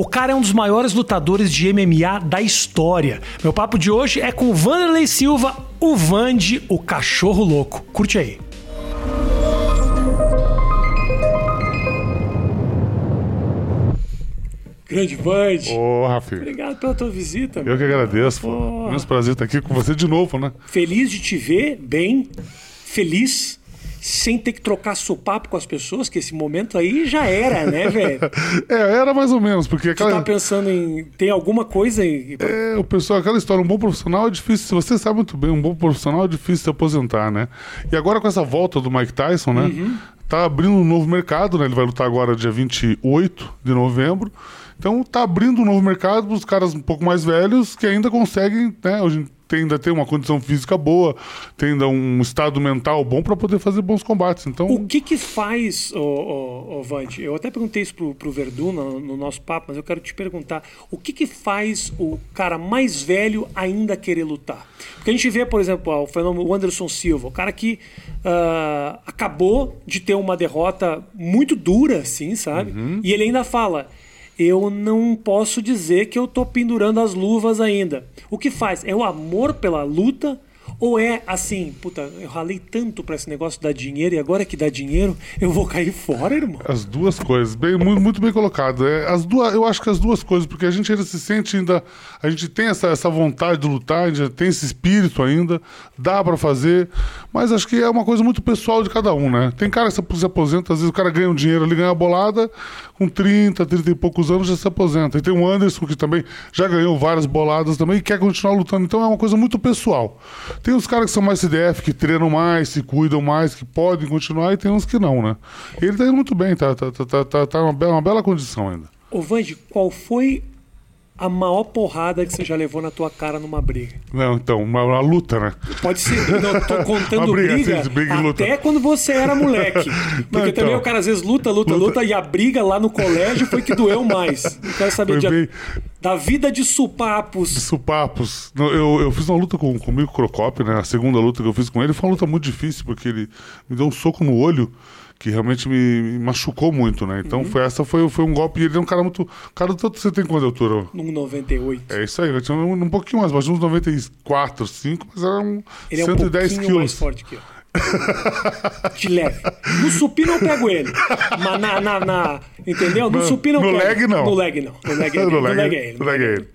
O cara é um dos maiores lutadores de MMA da história. Meu papo de hoje é com o Vanderlei Silva, o Vande, o cachorro louco. Curte aí. Grande Vande. Ô, Rafi. Obrigado pela tua visita. Eu que agradeço, pô. Imenso prazer estar aqui com você de novo, né? Feliz de te ver bem, feliz, sem ter que trocar sopapo com as pessoas, que esse momento aí já era, né, velho? É, era mais ou menos, porque Tu aquela. tá pensando em. Tem alguma coisa em. É, o pessoal, aquela história, um bom profissional é difícil. Se você sabe muito bem, um bom profissional é difícil se aposentar, né? E agora com essa volta do Mike Tyson, né? Uhum. Tá abrindo um novo mercado, né? Ele vai lutar agora dia 28 de novembro. Então tá abrindo um novo mercado para os caras um pouco mais velhos que ainda conseguem, né? Hoje tem, ainda tem uma condição física boa, tem ainda um estado mental bom para poder fazer bons combates. Então, O que que faz, ô, ô, Vante? Eu até perguntei isso pro, pro Verdun no, no nosso papo, mas eu quero te perguntar: o que que faz o cara mais velho ainda querer lutar? Porque a gente vê, por exemplo, ó, o fenômeno Anderson Silva, o cara que ah, acabou de ter uma derrota muito dura, assim, sabe? E ele ainda fala. Eu não posso dizer que eu tô pendurando as luvas ainda. O que faz? É o amor pela luta ou é assim, puta, eu ralei tanto pra esse negócio dar dinheiro e agora que dá dinheiro, eu vou cair fora, irmão? As duas coisas, bem, muito, bem colocado. É, as duas, eu acho que as duas coisas, porque a gente ainda se sente ainda, a gente tem essa, essa vontade de lutar, a gente tem esse espírito ainda, dá pra fazer, mas acho que é uma coisa muito pessoal de cada um, né? Tem cara que se se aposenta, às vezes o cara ganha um dinheiro ali, ganha a bolada, com 30, 30 e poucos anos já se aposenta. E tem o Anderson que também já ganhou várias boladas também e quer continuar lutando. Então é uma coisa muito pessoal. Tem os caras que são mais CDF, que treinam mais, se cuidam mais, que podem continuar, e tem uns que não, né? Ele tá indo muito bem, tá, tá, tá, tá, tá, tá uma, bela, uma bela condição ainda. Ô Vange, qual foi a maior porrada que você já levou na tua cara numa briga? Não, então, uma, uma luta, né? Pode ser, não, eu tô contando briga, briga, assim, briga luta. até quando você era moleque. Porque então. também o cara às vezes luta, luta, luta, Luta. e a briga lá no colégio foi que doeu mais. Eu quero saber de- bem- da vida de supapos. Supapos. Não, Eu, eu fiz uma luta com, com o Mico Crocop, né? A segunda luta que eu fiz com ele foi uma luta muito difícil, porque ele me deu um soco no olho que realmente me, machucou muito, né? Então foi, essa foi, foi um golpe. E ele é um cara muito. Cara, tanto você tem quanto de altura? Num 98. É isso aí, tinha um, um pouquinho mais baixo, uns 94, 5, mas era um Ele é um 110 pouquinho mais quilos. forte que eu. De leve. No supino eu pego ele. Mas na. na, na- entendeu? No, No- supino eu no pego. leg, não. No leg não. No leg é ele. No No leg- leg é ele. no leg é ele.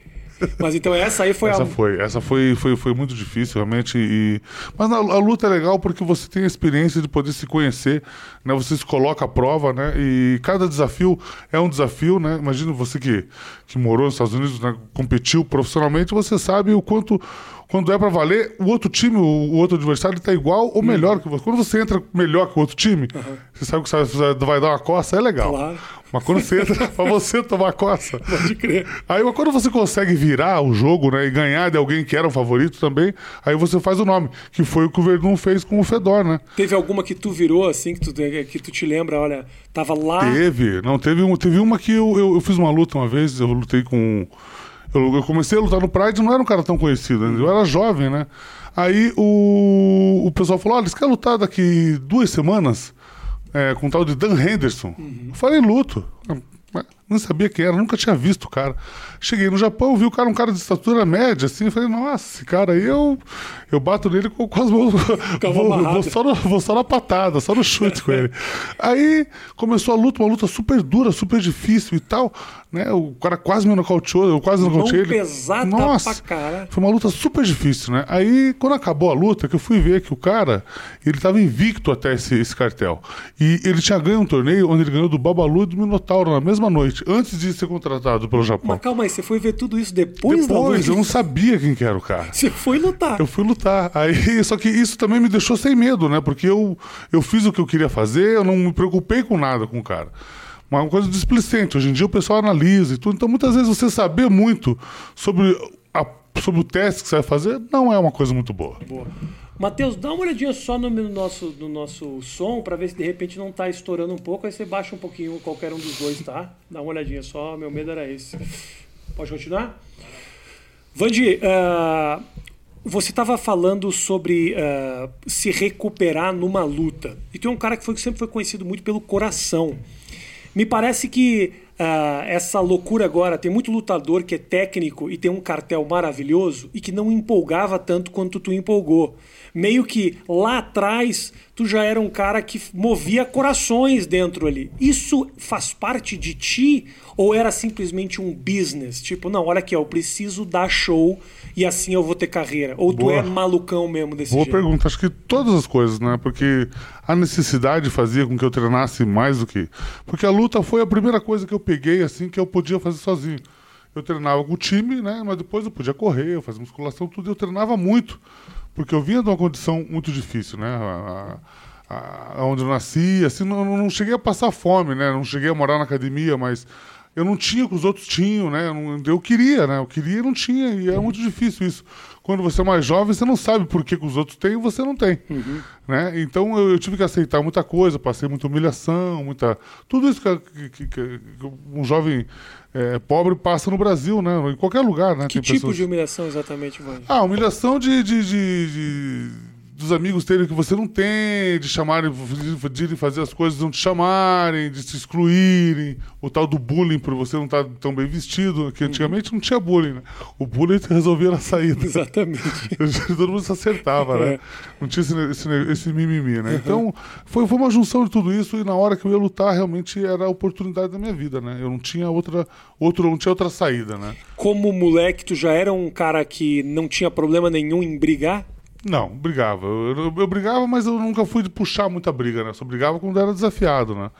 Mas então essa aí foi Essa a. foi, essa foi, foi, foi muito difícil, realmente. E... Mas na- a luta é legal porque você tem a experiência de poder se conhecer, né? Você se coloca à prova, né? E cada desafio é um desafio, né? Imagina você que, que morou nos Estados Unidos, né? competiu profissionalmente, você sabe o quanto. Quando é pra valer, o outro time, o, outro adversário, tá igual ou melhor que você. Quando você entra melhor que o outro time, você sabe que você vai dar uma coça, é legal. Claro. Mas quando você entra pra você tomar coça. Pode crer. Aí quando você consegue virar o jogo, né, e ganhar de alguém que era um favorito também, aí você faz o nome, que foi o que o Verdun fez com o Fedor, né? Teve alguma que tu virou assim, que tu, que tu te lembra, olha, tava lá. Teve, não, teve, um, teve uma que eu, eu, eu fiz uma luta uma vez, eu lutei com. Eu, eu comecei a lutar no Pride, não era um cara tão conhecido, ainda, eu era jovem, né? Aí o, o pessoal falou: olha, você quer lutar daqui duas semanas é, com o tal de Dan Henderson? Eu falei, luto. Não sabia quem era, nunca tinha visto o cara. Cheguei no Japão, vi o cara, um cara de estatura média, assim, falei, nossa, esse cara aí eu, eu bato nele com, com as mãos. Vou, vou só no, vou só na patada, só no chute com ele. Aí começou a luta, uma luta super dura, super difícil e tal. Né? O cara quase me nocauteou, eu quase nocauteei ele. pesada Nossa, pra caralho. foi uma luta super difícil, né? Aí, quando acabou a luta, que eu fui ver que o cara, ele tava invicto até esse, esse cartel. E ele tinha ganho um torneio onde ele ganhou do Babalu e do Minotauro na mesma noite, antes de ser contratado pelo Japão. Mas calma aí, você foi ver tudo isso depois, da Depois, eu não sabia quem que era o cara. Você foi lutar. Eu fui lutar. Aí, só que isso também me deixou sem medo, né? Porque eu, eu fiz o que eu queria fazer, eu não me preocupei com nada com o cara. Uma coisa displicente. Hoje em dia o pessoal analisa e tudo. Então, muitas vezes, você saber muito sobre, a- sobre o teste que você vai fazer não é uma coisa muito boa. Boa. Matheus, dá uma olhadinha só no, no nosso, no nosso som pra ver se de repente não tá estourando um pouco. Aí você baixa um pouquinho qualquer um dos dois, tá? Dá uma olhadinha só, meu medo era esse. Pode continuar? Vandi, ah, você estava falando sobre ah, se recuperar numa luta. E tem um cara que foi, sempre foi conhecido muito pelo coração. Me parece que ah, essa loucura agora. Tem muito lutador que é técnico e tem um cartel maravilhoso e que não empolgava tanto quanto tu empolgou. Meio que lá atrás tu já era um cara que movia corações dentro ali. Isso faz parte de ti ou era simplesmente um business? Tipo, não, olha aqui, eu preciso dar show e assim eu vou ter carreira. Ou tu Boa. é malucão mesmo desse Boa jeito? pergunta. Acho que todas as coisas, né? Porque a necessidade fazia com que eu treinasse mais do que. Porque a luta foi a primeira coisa que eu peguei, assim, que eu podia fazer sozinho. Eu treinava com o time, né? Mas depois eu podia correr, eu fazia musculação, tudo. Eu treinava muito. Porque eu vinha de uma condição muito difícil, né? A, a, a- onde eu nasci, assim, não, não cheguei a passar fome, né? Não cheguei a morar na academia, mas eu não tinha o que os outros tinham, né? Eu, não- eu queria, né? Eu queria e não tinha. E é muito difícil isso. Quando você é mais jovem, você não sabe por que, que os outros têm e você não tem. Né? Então eu, eu tive que aceitar muita coisa, passei muita humilhação, muita. Tudo isso que, que- que- um jovem eh, pobre passa no Brasil, né? Em qualquer lugar, né? Que tipo de humilhação exatamente, Vânia? Ah, humilhação de, de, de- de- dos amigos terem o que você não tem, de chamarem, de fazer as coisas não te chamarem, de se excluírem, o tal do bullying por você não estar tão bem vestido, que antigamente não tinha bullying, né? O bullying resolvia na saída. Exatamente. Todo mundo se acertava, né? É. Não tinha esse, esse, esse mimimi, né? Então, foi, foi uma junção de tudo isso e na hora que eu ia lutar, realmente era a oportunidade da minha vida, né? Eu não tinha outra, outro, não tinha outra saída, né? Como moleque, tu já era um cara que não tinha problema nenhum em brigar? Não, brigava. Eu, eu- eu brigava, mas eu nunca fui de puxar muita briga, né? Só brigava quando era desafiado, né?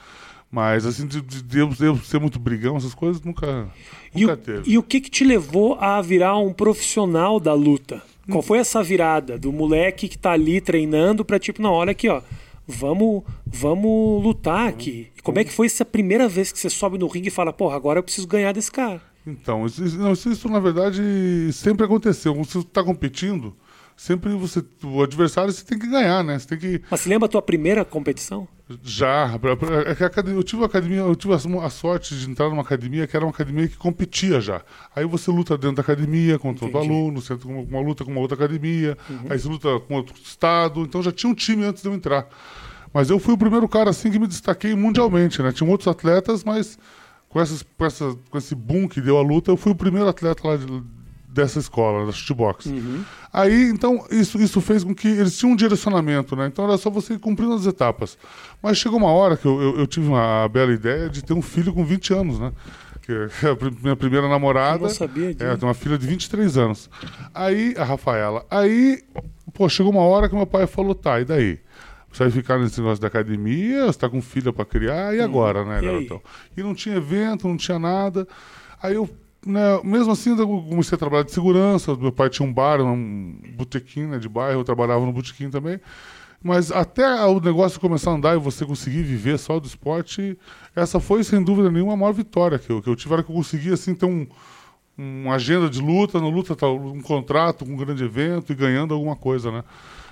Mas, assim, de, de, de eu, ser muito brigão, essas coisas, nunca, E nunca o, teve. e o que que te levou a virar um profissional da luta? Qual foi essa virada do moleque que tá ali treinando pra tipo, não, olha aqui, ó, vamos, vamos lutar aqui. E como é que foi essa primeira vez que você sobe no ringue e fala, porra, agora eu preciso ganhar desse cara? Então, isso, isso- não, isso, isso, na verdade sempre aconteceu. Você está competindo, sempre você, o adversário você tem que ganhar, né? Você tem que Mas você lembra a tua primeira competição? já. é eu tive uma academia, eu tive a, sorte de entrar numa academia que era uma academia que competia já. Aí você luta dentro da academia contra outro Entendi. Uhum. aluno, você entra com uma, luta com uma outra academia, aí você luta com outro estado. Então já tinha um time antes de eu entrar. Mas eu fui o primeiro cara assim que me destaquei mundialmente, né? Tinha outros atletas, mas com, essas, com, essa, com esse boom que deu a luta, eu fui o primeiro atleta lá de- dessa escola, da shootbox. Aí, então, isso, isso fez com que eles tinham um direcionamento, né? Então era só você ir cumprindo as etapas. Mas chegou uma hora que eu, eu, eu tive uma bela ideia de ter um filho com 20 anos, né? Que é a minha primeira namorada. Eu não sabia disso. É, tenho uma filha de 23 anos. Aí, a Rafaela. Aí, pô, chegou uma hora que meu pai falou, tá, e daí? Você vai ficar nesse negócio da academia, você tá com filha para criar, e agora, né, E aí? garotão? E não tinha evento, não tinha nada. Aí eu, né, mesmo assim, eu comecei a trabalhar de segurança. Meu pai tinha um bar, um botequim né, de bairro, eu trabalhava no botequim também. Mas até o negócio começar a andar e você conseguir viver só do esporte, essa foi, sem dúvida nenhuma, a maior vitória que eu, que eu tive. Era que eu consegui, assim, ter um, uma agenda de luta, na luta tá, um contrato com um grande evento e ganhando alguma coisa, né?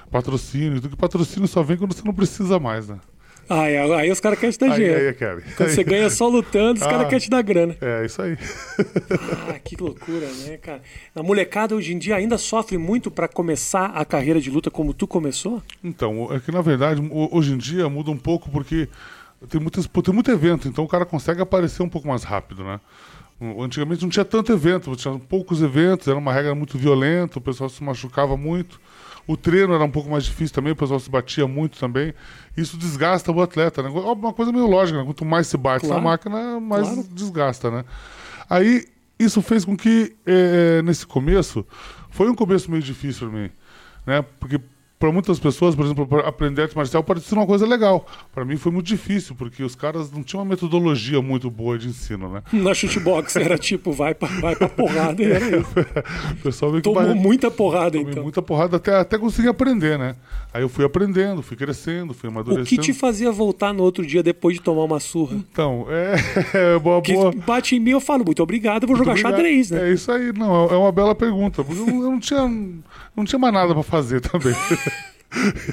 Patrocínio, do que patrocínio só vem quando você não precisa mais, né? Ah, é, aí os caras querem te dar Aí, dinheiro. aí, Kevin. Quando você ganha só lutando, os Ah. caras querem te dar grana. É, isso aí. Ah, que loucura, né, cara? A molecada hoje em dia ainda sofre muito pra começar a carreira de luta como tu começou? Então, é que na verdade, ho- hoje em dia muda um pouco porque tem, muitas, tem muito evento, então o cara consegue aparecer um pouco mais rápido, né? Antigamente não tinha tanto evento, tinha poucos eventos, era uma regra muito violenta, o pessoal se machucava muito. O treino era um pouco mais difícil também, o pessoal se batia muito também. Isso desgasta o atleta, né? Uma coisa meio lógica, né? Quanto mais se bate Claro. na máquina, mais Claro. desgasta, né? Aí, isso fez com que, eh, nesse começo, foi um começo meio difícil para mim, né? Porque para muitas pessoas, por exemplo, aprender arte marcial pode ser uma coisa legal. Para mim foi muito difícil, porque os caras não tinham uma metodologia muito boa de ensino, né? Na shootbox era tipo, vai pra, vai pra porrada e era isso. O pessoal meio que Tomou muita porrada, tomei então. muita porrada até, até conseguir aprender, né? Aí eu fui aprendendo, fui crescendo, fui O amadurecendo. que te fazia voltar no outro dia depois de tomar uma surra? Então, é, é boa, Que boa. bate em mim, eu falo, muito obrigado, eu vou jogar Muito obrigado. xadrez, né? É isso aí, não, é uma bela pergunta. Porque eu, eu não tinha, não tinha mais nada para fazer também.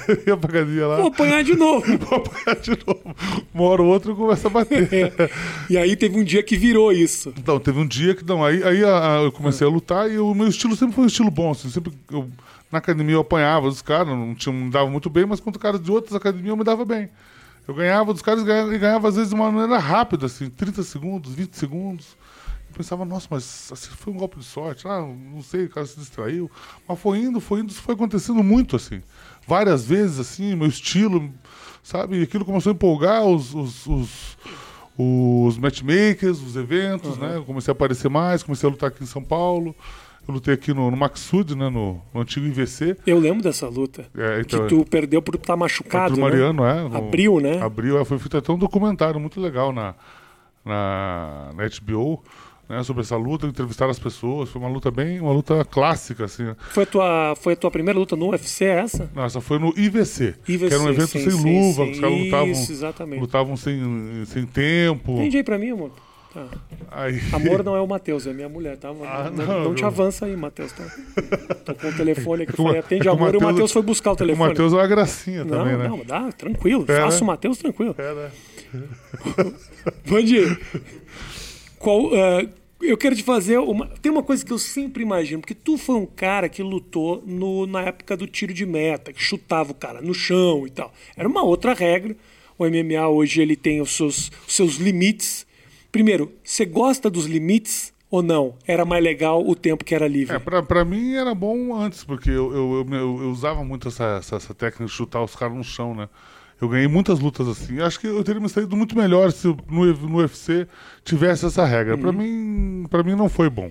Eu ia pra academia lá, Vou apanhar de novo. vou apanhar de novo. Uma hora ou outra eu começo a bater. É. E aí teve um dia que virou isso. Então, teve um dia que não, aí, aí a- a- eu comecei a lutar e o meu estilo sempre foi um estilo bom. Assim, sempre, eu, na academia eu apanhava dos caras, não, tinha, não dava muito bem, mas contra caras de outras academias eu me dava bem. Eu ganhava dos caras e ganhava, e ganhava, às vezes de uma maneira rápida, assim, 30 segundos, 20 segundos. Pensava, nossa, mas assim, foi um golpe de sorte. Ah, não sei, o cara se distraiu. Mas foi indo, foi indo, isso foi acontecendo muito, assim. Várias vezes, assim, meu estilo, sabe? E aquilo começou a empolgar os, os, os, os matchmakers, os eventos, né? Eu comecei a aparecer mais, comecei a lutar aqui em São Paulo. Eu lutei aqui no, no Maxud, né? No, no antigo IVC. Eu lembro dessa luta. É, então, que tu perdeu por estar machucado, Contra o Mariano, né? é. no- Abril, né? Abril, é, foi feito até um documentário muito legal na, na, na HBO, né, sobre essa luta, entrevistaram as pessoas, foi uma luta bem, uma luta clássica, assim. né. Foi a tua, foi a tua primeira luta no UFC, essa? Nossa, foi no IVC, que IVC, era um evento sim, sem sim, luva, sim. os caras lutavam, Isso, exatamente. lutavam sem, sem tempo. Entendi aí pra mim, amor. Tá. Aí, Amor não é o Matheus, é minha mulher, tá? Não, Ah, não, não, não te não. avança aí, Matheus, tá? Tô com o telefone aqui, É que o falei, atende é que o amor, e o Matheus- foi buscar o o telefone. Matheus é uma gracinha não, também, né? não, dá, tranquilo, É, faça né? o Matheus tranquilo. É, né? Vandir, qual, ah, eu quero te fazer uma. Tem uma coisa que eu sempre imagino, porque tu foi um cara que lutou no, na época do tiro de meta, que chutava o cara no chão e tal. Era uma outra regra. O MMA hoje ele tem os seus, os seus limites. Primeiro, você gosta dos limites ou não? Era mais legal o tempo que era livre? É, pra, mim era bom antes, porque eu, eu, eu, eu- eu usava muito essa, essa, essa técnica de chutar os caras no chão, né? Eu ganhei muitas lutas assim. Eu Acho que eu teria me saído muito melhor se no, no UFC tivesse essa regra. Pra mim, para mim não foi bom.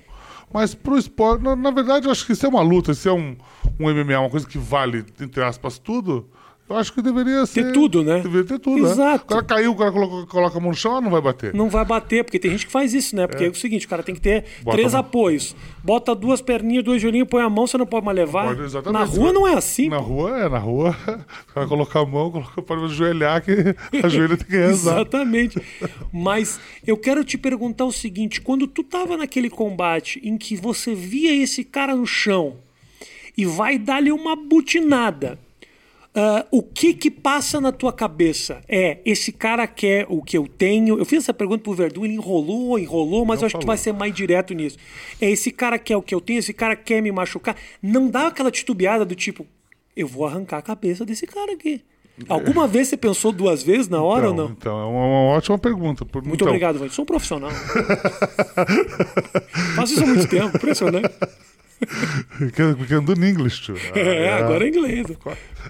Mas pro esporte, na, na verdade, eu acho que se é uma luta, se é um, um MMA, uma coisa que vale, entre aspas, tudo, eu acho que deveria ser. tudo, né? Deveria ter tudo, né? Exato. O cara caiu, o cara coloca, coloca a mão no chão, não vai bater. Não vai bater, porque tem gente que faz isso, né? Porque é, o seguinte, o cara tem que ter Bota três apoios. Bota duas perninhas, dois joelhinhos, põe a mão, você não pode mais levar. Pode, exatamente. Na rua não é assim. Na rua, é, na rua, o cara coloca a mão, coloca para ajoelhar, que a joelha tem que rezar. Exatamente. Mas eu quero te perguntar o seguinte: quando tu tava naquele combate em que você via esse cara no chão e vai dar-lhe uma butinada, ah, o que que passa na tua cabeça? É, esse cara quer o que eu tenho? Eu fiz essa pergunta pro Verdun, ele enrolou, enrolou, mas Não eu acho que tu falou. vai ser mais direto nisso. É, esse cara quer o que eu tenho? Esse cara quer me machucar? Não dá aquela titubeada do tipo, eu vou arrancar a cabeça desse cara aqui. Alguma vez você pensou duas vezes na hora Então, ou não? então, é uma, uma ótima pergunta. Por- Muito então, obrigado, Vandir. Sou um profissional. Faço isso há muito tempo, impressionante. Porque, em inglês, tio. É, agora é inglês.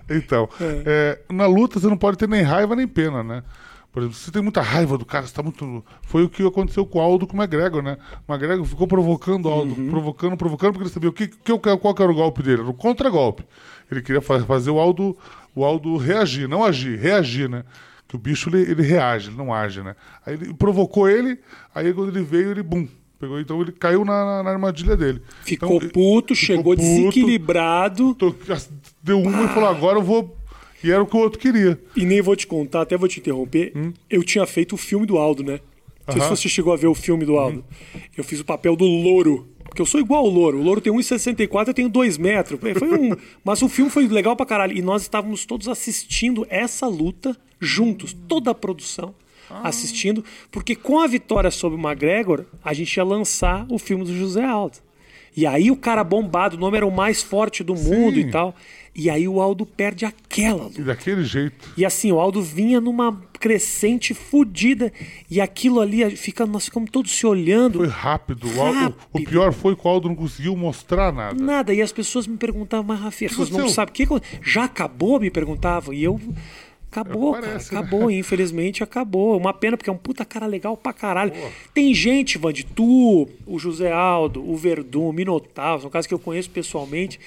Então, é, na luta você não pode ter nem raiva nem pena, né? Por exemplo, você tem muita raiva do cara, você tá muito. Foi o que aconteceu com o Aldo com o McGregor, né? O McGregor ficou provocando o Aldo, Uhum. provocando, provocando, porque ele sabia o que, que, eu qual que era o golpe dele. Era o contra-golpe. Ele queria fa- fazer o Aldo, o Aldo reagir, não agir, reagir, né? Que o bicho ele, ele reage, ele não age, né? Aí ele provocou ele, aí quando ele veio, ele bum. Pegou, então ele caiu na, na- na armadilha dele. Ficou Então, puto, ficou chegou puto, desequilibrado. Deu uma e falou: agora eu vou. E era o que o outro queria. E nem vou te contar, até vou te interromper. Eu tinha feito o filme do Aldo, né? Não sei se você chegou a ver o filme do Aldo. Eu fiz o papel do louro. Porque eu sou igual ao louro. O louro tem 1,64, eu tenho 2 metros. Foi um... Mas o filme foi legal pra caralho. E nós estávamos todos assistindo essa luta juntos, toda a produção. Assistindo, porque com a vitória sobre o McGregor, a gente ia lançar o filme do José Aldo. E aí o cara bombado, o nome era o mais forte do mundo Sim. e tal. E aí o Aldo perde aquela luta. E daquele jeito. E assim, o Aldo vinha numa crescente fodida. E aquilo ali, fica, nós ficamos todos se olhando. Foi rápido. O, Aldo- Rápido. o pior foi que o Aldo não conseguiu mostrar nada. Nada. E as pessoas me perguntavam, mas as pessoas não sabem o que aconteceu. Já acabou? Me perguntavam. E eu. Acabou, Parece, cara. né? Acabou, infelizmente acabou. Uma pena, porque é um puta cara legal pra caralho. Tem gente, Vande, tu, o José Aldo, o Verdun, o Minotauro, são casos que eu conheço pessoalmente.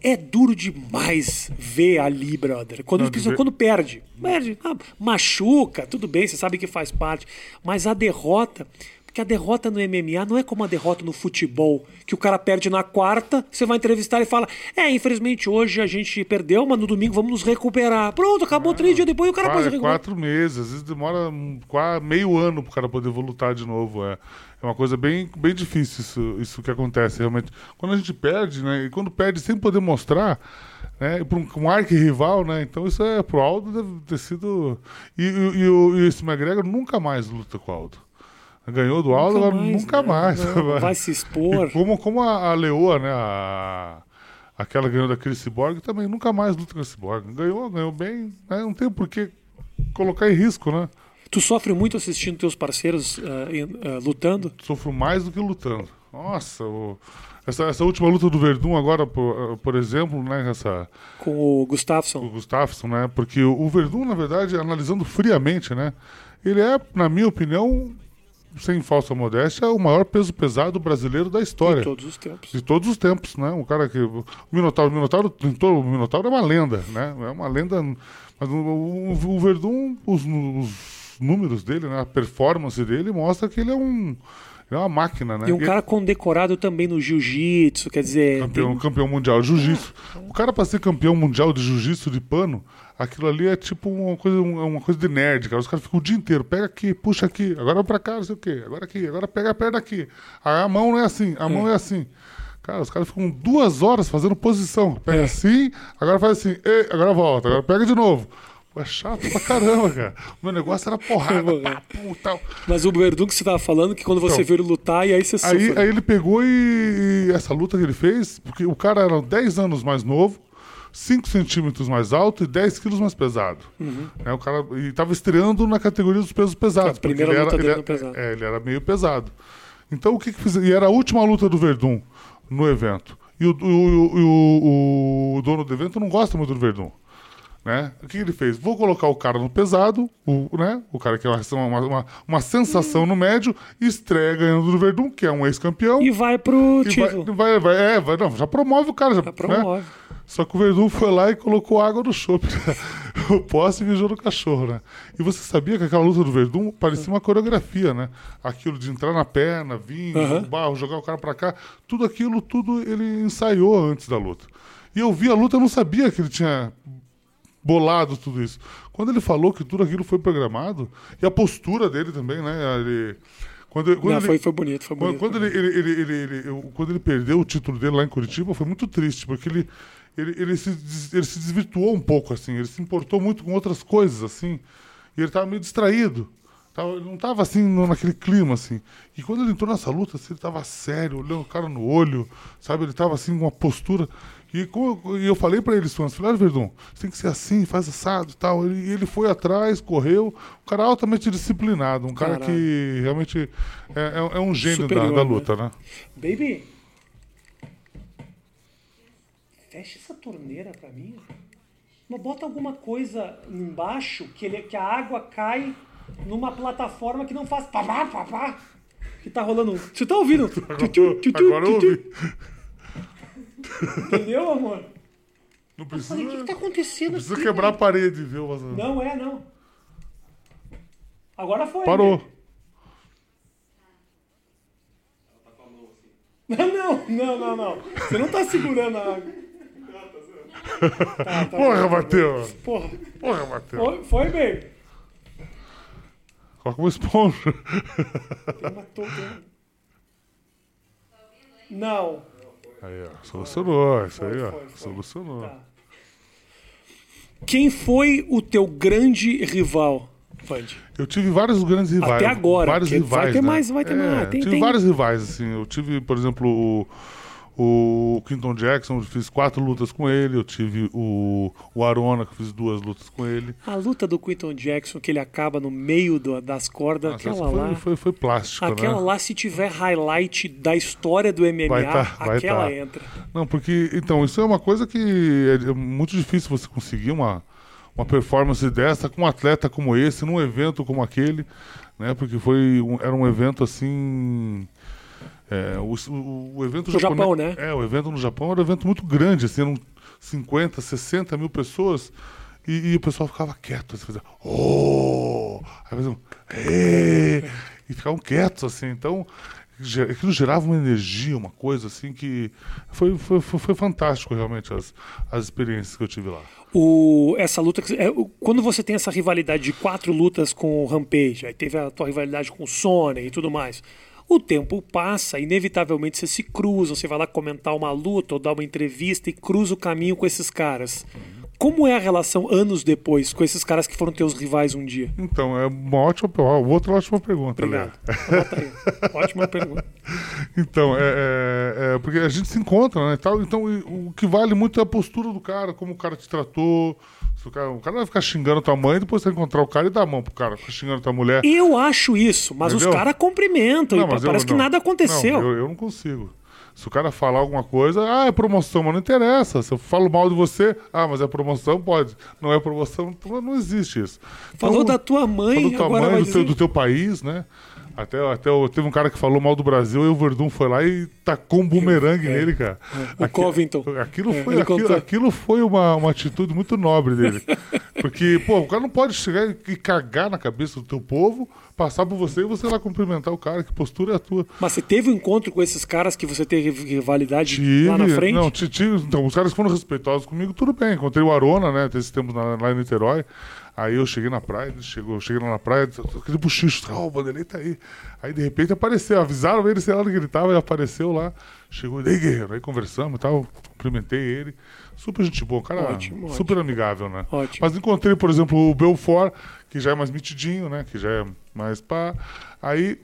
É duro demais ver ali, brother. Quando, Não, quando perde. Perde, ah, machuca, tudo bem, você sabe que faz parte. Mas a derrota. Porque a derrota no MMA não é como a derrota no futebol, que o cara perde na quarta, você vai entrevistar e fala: É, infelizmente hoje a gente perdeu, mas no domingo vamos nos recuperar. Pronto, acabou três dias depois e o cara pode recuperar. quatro meses, às vezes demora um, qua- meio ano pro cara poder lutar de novo. É, é uma coisa bem, bem difícil isso, isso que acontece realmente. Quando a gente perde, né? E quando perde sem poder mostrar, né? Para um, um arqui-rival, né? Então isso é pro Aldo deve ter sido. E, e, e, o- e esse McGregor nunca mais luta com o Aldo. Ganhou do Aldo, agora nunca né? mais. Não, vai se expor. E como, como a, a Leoa, né? A, aquela ganhou da Chris Borg, também nunca mais luta com a Cyborg. Ganhou, ganhou bem, né? Não tem por que colocar em risco, né? Tu sofre muito assistindo teus parceiros uh, uh, lutando? Sofro mais do que lutando. Nossa, o... essa, essa última luta do Verdun agora, por, por exemplo, né? Essa... Com o Gustafsson. O Gustafsson, né? Porque o, o Verdun, na verdade, analisando friamente, né? Ele é, na minha opinião, sem falsa modéstia, o maior peso pesado brasileiro da história. De todos os tempos. De todos os tempos, né? Um cara que. O Minotauro, o Minotauro, o Minotauro é uma lenda, né? É uma lenda. Mas o, o, o Verdun, os, os números dele, né? a performance dele mostra que ele é um. é uma máquina, né? E um cara condecorado também no jiu-jitsu, quer dizer. Campeão, tem... campeão mundial de jiu-jitsu. O cara, para ser campeão mundial de jiu-jitsu de pano, aquilo ali é tipo uma coisa, uma coisa de nerd, cara. Os caras ficam o dia inteiro, pega aqui, puxa aqui, agora pra cá, não sei o quê, agora aqui, agora pega a perna aqui. Aí a mão não é assim, a mão é assim. Cara, os caras ficam duas horas fazendo posição. Pega é. assim, agora faz assim, agora volta, agora pega de novo. É chato pra caramba, cara. O meu negócio era porrada, papo, tal. Mas o Verdun que você tava falando, que quando você então, viu ele lutar, e aí você aí, aí ele pegou e, e, essa luta que ele fez, porque o cara era 10 anos mais novo, 5 centímetros mais alto e 10 quilos mais pesado. Uhum. É, o cara e estava estreando na categoria dos pesos pesados. A primeira ele luta era, ele, pesado. É, ele era meio pesado. Então o que, que fiz? E era a última luta do Verdun no evento. E o, o, o, o dono do evento não gosta muito do Verdun. Né? O que ele fez? Vou colocar o cara no pesado, o, né? o cara que é uma, uma, uma sensação no médio, estreia ganhando do Verdun, que é um ex-campeão. E vai pro título. Vai, vai, vai, é, vai, não, já promove o cara. Já, já promove. Né? Só que o Verdun foi lá e colocou água no chope. Né? o poste e mijou no cachorro, né? E você sabia que aquela luta do Verdun parecia uma coreografia, né? Aquilo de entrar na perna, vir, uhum. barro, jogar o cara pra cá. Tudo aquilo, tudo ele ensaiou antes da luta. E eu vi a luta, eu não sabia que ele tinha bolado tudo isso. Quando ele falou que tudo aquilo foi programado, e a postura dele também, né? Ele, quando, quando Não, ele, foi, foi bonito, foi bonito. Quando, ele. Ele, ele, ele, quando ele perdeu o título dele lá em Curitiba, foi muito triste, porque ele, ele, ele, se, ele se desvirtuou um pouco, assim, ele se importou muito com outras coisas, assim, e ele estava meio distraído. Tava, ele não estava assim naquele clima, assim. E quando ele entrou nessa luta, assim, ele estava sério, olhando o cara no olho, sabe? Ele estava assim com uma postura. E, e eu falei para eles antes, falei, Verdun, você tem que ser assim, faz assado e tal. E ele foi atrás, correu. Um cara altamente disciplinado, um cara Caralho. que realmente é, é, é um gênio Superior, da, da, luta, né? né? Baby, fecha essa torneira para mim. Mas bota alguma coisa embaixo que, ele, que a água cai numa plataforma que não faz papá, papá. Que tá rolando. Você tá ouvindo? Agora eu ouvi. Entendeu, amor? Não precisa. Falei, o que, que tá acontecendo Não precisa aqui, quebrar a parede, viu, Vazando? Não é, não. Agora foi. Parou. Né? Não, não, não, não. Você não tá segurando a água. Tá, tá, Porra, Matheus. Porra. Porra, Matheus. Foi, foi bem. Coloca uma esponja. Tem uma touca. Não. Aí, ó. Solucionou. Isso aí, ó. Solucionou. Tá. Quem foi o teu grande rival, Fand? Eu tive vários grandes rivais. Até agora. Vários rivais. Vai ter né? mais, vai ter é, mais. Tem, tive tem... vários rivais, assim. Eu tive, por exemplo, o o Quinton Jackson, eu fiz quatro lutas com ele. Eu tive o, o Arona, que eu fiz duas lutas com ele. A luta do Quinton Jackson, que ele acaba no meio do, das cordas, Nossa, aquela foi, lá. Foi, foi plástica. Aquela né? lá, se tiver highlight da história do MMA, vai tá, vai aquela tá. entra. Não, porque. Então, isso é uma coisa que é muito difícil você conseguir uma, uma performance dessa com um atleta como esse, num evento como aquele, né? Porque foi um, era um evento assim é, o, o, evento no Japão, né? É, o evento no Japão era um evento muito grande, assim, eram 50, 60 mil pessoas e, e o pessoal ficava quieto, assim, fazia, oh! Aí faziam, e, e ficavam quietos, assim, então aquilo gerava uma energia, uma coisa assim que foi, foi, foi, foi fantástico realmente as, as experiências que eu tive lá. O, essa luta, é, quando você tem essa rivalidade de quatro lutas com o Rampage, aí teve a tua rivalidade com o Sony e tudo mais, o tempo passa, inevitavelmente você se cruza, você vai lá comentar uma luta ou dar uma entrevista e cruza o caminho com esses caras. Como é a relação anos depois com esses caras que foram teus rivais um dia? Então, é uma ótima, outra ótima pergunta. Obrigado. aí. Ótima pergunta. Então, é, é, é, porque a gente se encontra, né? Tal, então, o que vale muito é a postura do cara, como o cara te tratou, O cara, o cara vai ficar xingando tua mãe, depois você encontrar o cara e dar a mão pro cara, xingando tua mulher. Eu acho isso, mas Entendeu? os caras cumprimentam. Não, e mas eu- parece que não. nada aconteceu. Não, eu, eu não consigo. Se o cara falar alguma coisa, ah, é promoção, mas não interessa. Se eu falo mal de você, ah, mas é promoção, pode. Não é promoção, então não existe isso. Falou Então, da tua mãe, Falou da tua agora mãe, do, teu, dizer- do teu país, né? Até, até teve um cara que falou mal do Brasil e o Verdun foi lá e tacou um bumerangue nele, cara. É. O Covington. Aquilo É, foi, aquilo, aquilo foi uma, uma atitude muito nobre dele. Porque, pô, o cara não pode chegar e cagar na cabeça do teu povo, passar por você e você lá cumprimentar o cara. Que postura é a tua? Mas você teve um encontro com esses caras que você teve rivalidade Tive, lá na frente? Não, ti- tive, então, os caras foram respeitosos comigo, tudo bem. Encontrei o Arona, né, desse tempo na- lá em Niterói. Aí eu cheguei na praia, ele chegou, cheguei lá na praia, aquele buchicho, ó, o Vanderlei tá aí. Aí de repente apareceu, avisaram ele, sei lá onde ele tava, ele apareceu lá, chegou, e aí guerreiro, aí conversamos e tal, cumprimentei ele. Super gente boa, cara Ótimo, super amigável, né? Ótimo. Mas encontrei, por exemplo, o Belfort, que já é mais mitidinho, né, que já é mais pá. Aí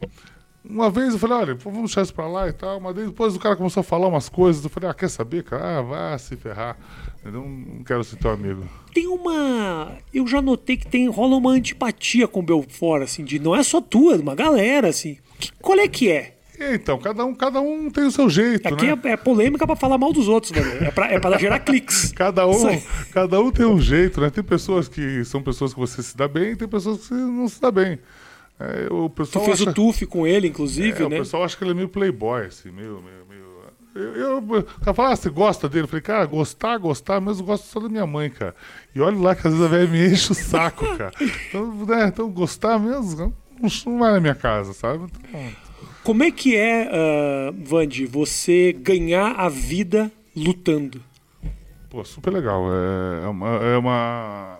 uma vez eu falei, olha, vamos deixar isso pra lá e tal, mas depois o cara começou a falar umas coisas, eu falei, ah, quer saber, cara? Ah, vá se ferrar. Eu não, quero ser teu amigo. Tem uma. Eu já notei que tem rola uma antipatia com o Belfort, assim, de não é só tua, é de uma galera, assim. Que, qual é que é? E, então, cada um, cada um tem o seu jeito, Aqui né? é, é polêmica pra falar mal dos outros, velho. É pra, é pra gerar cliques. Cada um, cada um tem um jeito, né? Tem pessoas que são pessoas que você se dá bem e tem pessoas que você não se dá bem. É, o Tu pessoal fez acha... o TUF com ele, inclusive, É, né? O pessoal acha que ele é meio playboy, assim, meio. meio, meio... Eu, eu, o cara fala, ah, você gosta dele? Eu falei, cara, gostar, gostar, mas eu gosto só da minha mãe, cara. E olha lá que às vezes a velha me enche o saco, cara. Então, né, então gostar mesmo, não, vai na minha casa, sabe? Então, Como é que é, ah, Vandi, você ganhar a vida lutando? pô, super legal. É, é uma. É, uma,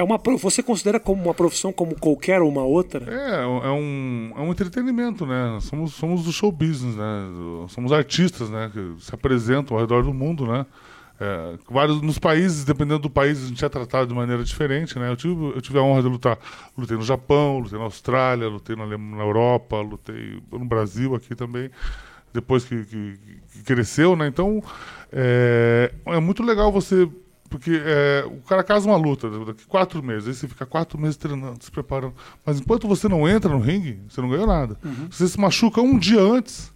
É uma, você considera como uma profissão como qualquer uma outra? é, é um, é um entretenimento, né? Somos, somos do show business, né? Somos artistas, né? Que se apresentam ao redor do mundo, né? É, vários, nos países, dependendo do país, a gente é tratado de maneira diferente, né? Eu tive, eu tive a honra de lutar. Lutei no Japão, lutei na Austrália, lutei na, na Europa, lutei no Brasil aqui também, depois que, que- que cresceu, né? Então, é, é muito legal você... Porque é, o cara casa uma luta daqui quatro meses, aí você fica quatro meses treinando, se preparando. Mas enquanto você não entra no ringue, você não ganhou nada. Você se machuca um dia antes,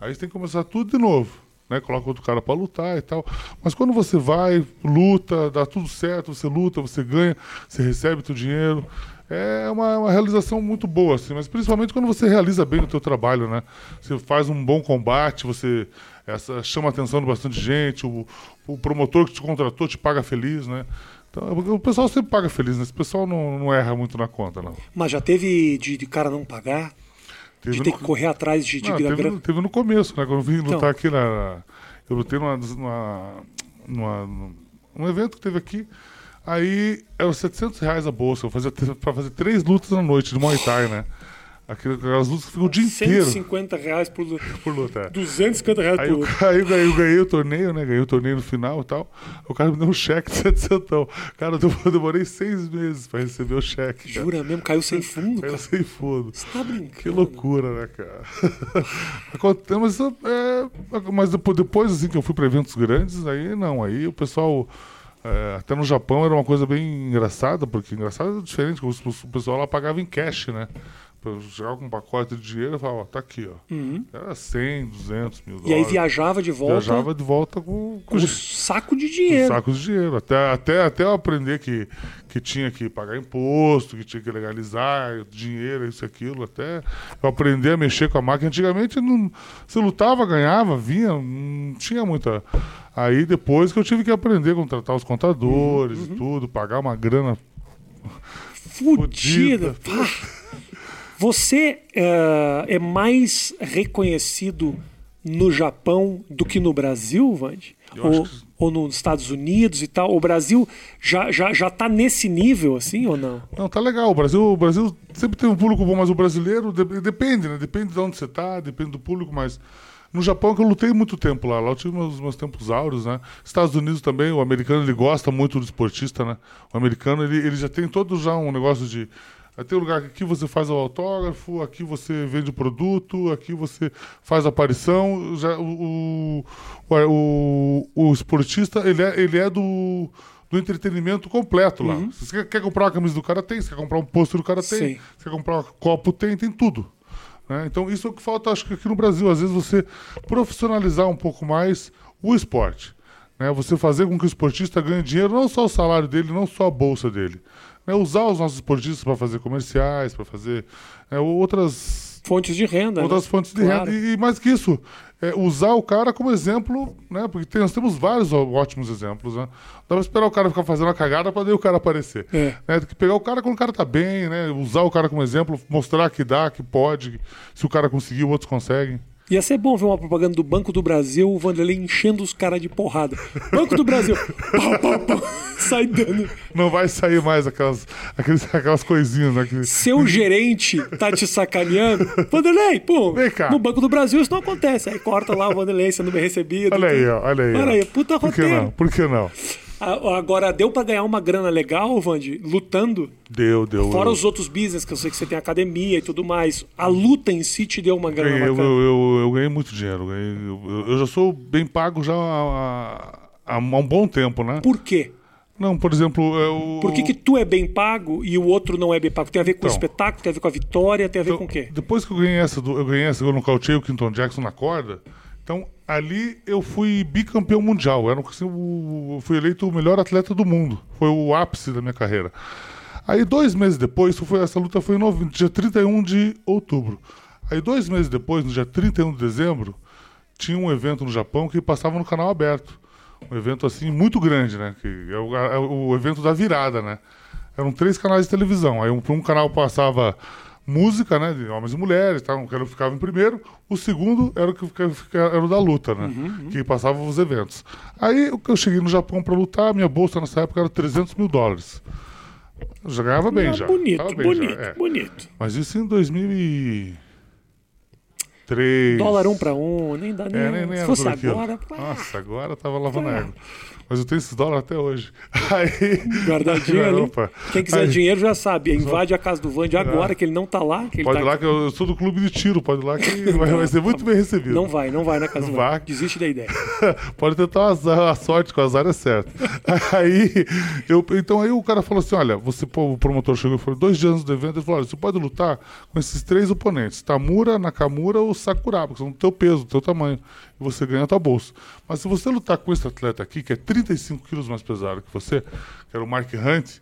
Aí você tem que começar tudo de novo. Né? Coloca outro cara pra lutar e tal. Mas quando você vai, luta, dá tudo certo, você luta, você ganha, você recebe teu dinheiro. É uma, uma realização muito boa, assim, mas principalmente quando você realiza bem o teu trabalho, né? Você faz um bom combate, você essa, chama a atenção de bastante gente, o, o promotor que te contratou te paga feliz, né? Então, o pessoal sempre paga feliz, né? Esse pessoal não, não erra muito na conta, não. Mas já teve de, de cara não pagar? Teve De ter no- que correr atrás de, de Não, grana? teve, teve no começo, né? Quando eu vim lutar Então. aqui na. Eu lutei numa, numa, numa, num evento que teve aqui. Aí eram 700 reais a bolsa. Eu fazia pra fazer três lutas na noite de Muay Thai, né? Aquelas lutas que ficam o dia inteiro 150 reais por luta. por luta. é. 250 reais Aí por luta. aí eu ganhei, eu ganhei o torneio, né? Ganhei o torneio no final e tal. O cara me deu um cheque de 700. Cara, eu demorei seis meses pra receber o cheque. cara. Jura mesmo? Caiu sem fundo, eu cara. sem fundo. Você tá brincando? Que loucura, né, cara? Mas, é, mas depois, assim, que eu fui para eventos grandes, aí não, aí o pessoal. é, até no Japão era uma coisa bem engraçada, porque engraçado é diferente, o pessoal lá pagava em cash, né? Com um pacote de dinheiro e falava, ó, tá aqui, ó. Era 100, 200 mil Uhum. E dólares. aí viajava de volta Viajava de volta com, com um saco de dinheiro. sacos de dinheiro. Até, até, até eu aprender que, que tinha que pagar imposto, que tinha que legalizar dinheiro, isso e aquilo. Até eu aprender a mexer com a máquina. Antigamente, não, você lutava, ganhava, vinha, não tinha muita. Aí depois que eu tive que aprender a contratar os contadores Uhum, e tudo, pagar uma grana. Fudida. Fudida. Você eh, é mais reconhecido no Japão do que no Brasil, Vande? Ou, que- ou nos Estados Unidos e tal? O Brasil já, já, já tá nesse nível, assim, ou não? Não, tá legal. O Brasil, o Brasil sempre tem um público bom, mas o brasileiro de- depende, né? Depende de onde você tá, depende do público, mas. No Japão, que eu lutei muito tempo lá, lá eu tive meus, meus tempos áureos, né? Estados Unidos também, o americano ele gosta muito do esportista, né? O americano ele, ele já tem todo já um negócio de. Tem um lugar que aqui você faz o autógrafo, aqui você vende o produto, aqui você faz a aparição. Já, o, o, o, o esportista ele é, ele é do, do entretenimento completo lá. Se você quer, quer comprar uma camisa do cara, tem. Se quer comprar um pôster do cara, tem. Sim. Se quer comprar um copo, tem. Tem tudo. né? Então, isso é o que falta, acho que aqui no Brasil. Às vezes, você profissionalizar um pouco mais o esporte. né? Você fazer com que o esportista ganhe dinheiro, não só o salário dele, não só a bolsa dele. Né? Usar os nossos esportistas para fazer comerciais, para fazer é, outras Fontes de renda. outras né? fontes de Claro. renda. E, e mais que isso, é, usar o cara como exemplo, né? Porque tem- nós temos vários ó- ótimos exemplos, né? Dá pra esperar o cara ficar fazendo a cagada pra daí o cara aparecer. É. Né? Tem que pegar o cara quando o cara tá bem, né? Usar o cara como exemplo, mostrar que dá, que pode. Se o cara conseguir, outros conseguem. Ia ser bom ver uma propaganda do Banco do Brasil, o Vanderlei enchendo os caras de porrada. Banco do Brasil! pau, pau, pau, sai dando. Não vai sair mais aquelas, aqueles, aquelas coisinhas, né? Que, Seu gerente tá te sacaneando. Vanderlei, pô, Vem cá. no Banco do Brasil isso não acontece. Aí corta lá o Vanderlei sendo bem recebido. Olha aí, ó, olha aí. Olha aí, puta Por que roteiro. não? Por que não? Agora, deu pra ganhar uma grana legal, Vandi, lutando? Deu, deu. Fora eu- os outros business, que eu sei que você tem academia e tudo mais. A luta em si te deu uma grana Ganhei, eu, eu, eu- ganhei muito dinheiro. ganhei- eu, já sou bem pago já há, há- um bom tempo, né? Por quê? Não, por exemplo, eu, Por que, que tu é bem pago e o outro não é bem pago? Tem a ver com o Então. espetáculo, tem a ver com a vitória, tem a ver então, com o quê? Depois que eu ganhei essa, eu ganhei essa, eu nocauteei o Quinton Jackson na corda. Então, ali eu fui bicampeão mundial. Eu, assim, fui eleito o melhor atleta do mundo. Foi o ápice da minha carreira. Aí, dois meses depois, foi, essa luta foi no dia 31 de outubro. Aí, dois meses depois, no dia 31 de dezembro, tinha um evento no Japão que passava no canal aberto. Um evento, assim, muito grande, né? Que é o, é o evento da virada, né? Eram três canais de televisão. Aí, um, um canal passava música, né? De homens e mulheres, tá? que era- ficava em primeiro. O segundo era o que era o da luta, né? Que passava os eventos. Aí, o que eu cheguei no Japão para lutar, minha bolsa nessa época era 300 mil dólares. Eu já ganhava bem, Ah, já. bonito, bem bonito, já, é. bonito. Mas isso em 2003. Dólar um pra um, nem dá nem. É, nem, nem Se fosse aquilo. agora, Nossa, agora tava lavando a água. Mas eu tenho esses dólares até hoje. Aí. guardadinho ali. Opa. Quem quiser Aí, dinheiro já sabe. Invade a casa do Vande agora, que ele não tá lá. Pode tá ir lá que eu sou do clube de tiro, pode ir lá que vai, vai ser muito bem recebido. Não vai, não vai na casa do Vai. Vande. Desiste da ideia. Pode tentar azar, a sorte com o azar é certo. Aí, eu, então aí o cara falou assim: olha, você, pô, o promotor chegou e falou, dois dias antes do evento, ele falou: olha, você pode lutar com esses três oponentes: Tamura, Nakamura ou Sakuraba, que são do teu peso, do teu tamanho. E você ganha a tua bolsa. Mas se você lutar com esse atleta aqui, que é 35 quilos mais pesado que você, que era o Mark Hunt,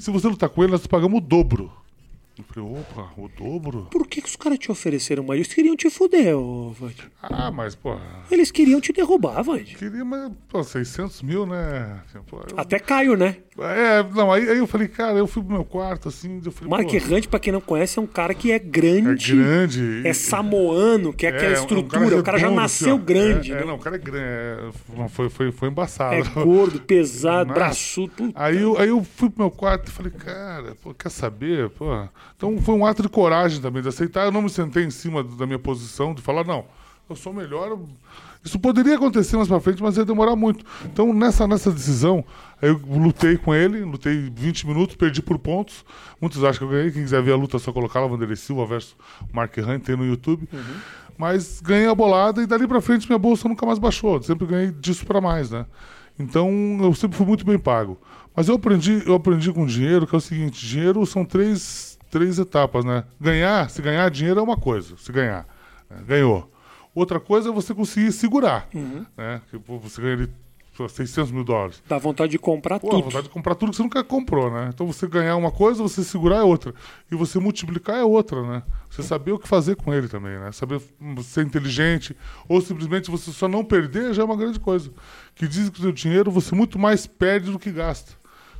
se você lutar com ele, nós pagamos o dobro. Eu falei, opa, o dobro? Por que, que os caras te ofereceram mais? Eles queriam te fuder, ô Vande. Ah, mas, pô, Eles queriam te derrubar, Vande. queria, mas, pô, 600 mil, né? Pô, eu- Até Caio, né? É, não, aí, aí eu falei, cara, eu fui pro meu quarto, assim, eu falei, Mark Hunt, pra quem não conhece, é um cara que é é grande. grande. É samoano, que é aquela um- um estrutura. o cara já nasceu assim, grande, É, é, né? não, o cara é grande, é, foi, foi, foi embaçado. É gordo, pesado, Nossa. braçudo. puta. Aí eu, aí eu fui pro meu quarto e falei, cara, pô, quer saber? Pô. Então foi um ato de coragem também, de aceitar. Eu não me sentei em cima da minha posição, de falar, não, eu sou melhor. Isso poderia acontecer mais pra frente, mas ia demorar muito. Então, nessa, nessa decisão, eu lutei com ele, lutei 20 minutos, perdi por pontos. Muitos acham que eu ganhei. Quem quiser ver a luta, é só colocar lá Vanderlei Silva versus Mark Hunt, tem no YouTube. Mas ganhei a bolada e dali pra frente minha bolsa nunca mais baixou. Sempre ganhei disso pra mais, né? Então eu sempre fui muito bem pago. Mas eu aprendi, eu aprendi com dinheiro que é o seguinte: dinheiro são três, três etapas, né? Ganhar, se ganhar dinheiro é uma coisa, se ganhar, né? ganhou. Outra coisa é você conseguir segurar, né? Que, pô, você ganha ali pô, 600 mil dólares. Dá vontade de comprar Pô, tudo. vontade de comprar tudo que você nunca comprou, né? Então você ganhar uma coisa, você segurar é outra. E você multiplicar é outra, né? Você saber o que fazer com ele também, né? Saber hum, ser inteligente. Ou simplesmente você só não perder já é uma grande coisa. Que diz que o seu dinheiro você muito mais perde do que gasta.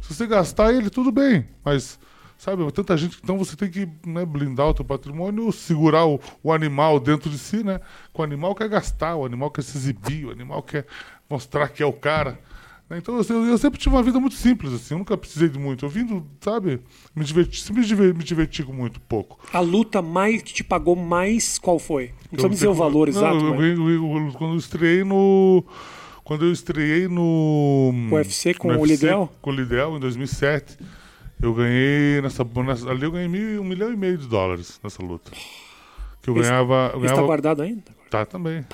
Se você gastar ele, tudo bem. Mas, sabe, tanta gente. Então você tem que né, blindar o teu patrimônio, segurar o, o animal dentro de si, né? O animal quer gastar, o animal quer se exibir, o animal quer mostrar que é o cara. né? Então eu, eu sempre tive uma vida muito simples, assim, eu nunca precisei de muito. Eu vindo, sabe, me diverti, sempre me diverti, me com muito pouco. A luta mais que te pagou mais, qual foi? Não precisa Eu- dizer o valor não, exato, eu- mas eu- eu- quando eu estreiei no. Quando eu estreiei no. UFC com no o Lidel? Com o Lidel, em 2007. Eu ganhei. Nessa, nessa, ali eu ganhei mil, um milhão e meio de dólares nessa luta. Que eu Esse- ganhava. Eu Esse tá ganhava guardado ainda? Tá também.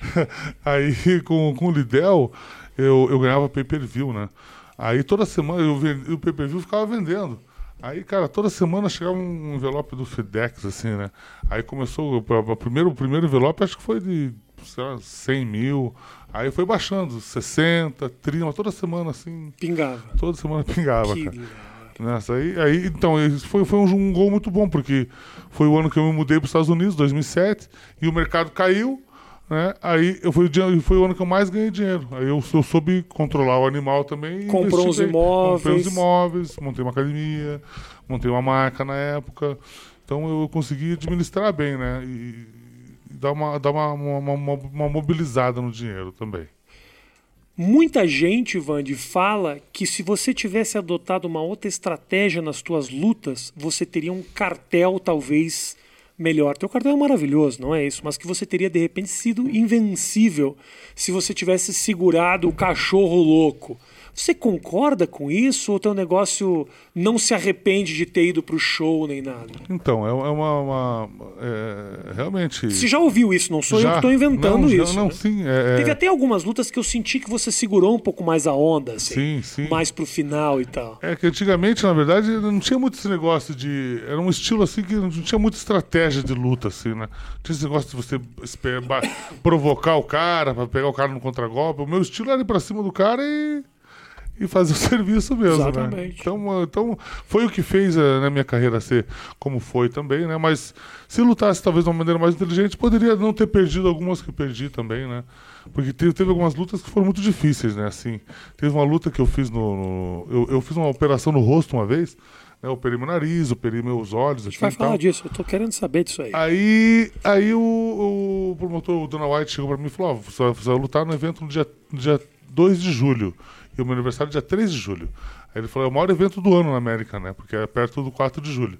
Aí com, com o Lidel, eu, eu ganhava pay per view, né? Aí toda semana eu vendi, o PPV ficava vendendo. Aí, cara, toda semana chegava um envelope do FedEx, assim, né? Aí começou, o primeiro, o primeiro envelope acho que foi de sei lá, 100 mil. Aí foi baixando, 60, 30, toda semana assim. Pingava. Toda semana pingava, Que cara. legal. Nessa aí, aí, então, foi, foi um, um gol muito bom, porque foi o ano que eu me mudei para os Estados Unidos, 2007, e o mercado caiu, né? Aí eu foi, o foi o ano que eu mais ganhei dinheiro. Aí eu, eu soube controlar o animal também. Comprou os imóveis. Comprei os imóveis, montei uma academia, montei uma marca na época. Então eu consegui administrar bem, né? E, e dar, uma, dar uma, uma, uma, uma mobilizada no dinheiro também. Muita gente, Vande, fala que se você tivesse adotado uma outra estratégia nas tuas lutas, você teria um cartel talvez melhor. Teu cartel é maravilhoso, não é isso? Mas que você teria de repente sido invencível se você tivesse segurado o cachorro louco. Você concorda com isso ou teu negócio não se arrepende de ter ido pro show nem nada? Então, é, é uma. uma- é, realmente. Você já ouviu isso, não sou eu Já. que estou inventando Não, já- isso. Não, né? sim. É, Teve é- até algumas lutas que eu senti que você segurou um pouco mais a onda, assim. Sim, sim. Mais pro final e tal. É que antigamente, na verdade, não tinha muito esse negócio de. Era um estilo assim que não tinha muita estratégia de luta, assim, né? Tinha esse negócio de você provocar o cara, pra pegar o cara no contragolpe. O meu estilo era ir pra cima do cara e. E fazer o serviço mesmo, né? Exatamente. Então, ah, então, foi o que fez eh, na minha carreira ser como foi também, né? Mas se lutasse talvez de uma maneira mais inteligente, poderia não ter perdido algumas que perdi também, né? Porque teve, teve algumas lutas que foram muito difíceis, né? Assim, teve uma luta que eu fiz no. no- eu, eu fiz uma operação no rosto uma vez, né? Eu operei meu nariz, operei meus olhos. A gente vai falar disso, eu tô querendo saber disso aí. Aí, aí o, o promotor, o Dona White, chegou pra mim e falou: Ó, você, vai, você vai lutar no evento no dia, no dia 2 de julho. E o meu aniversário é dia 3 de julho. Aí ele falou: é o maior evento do ano na América, né? Porque é perto do 4 de julho,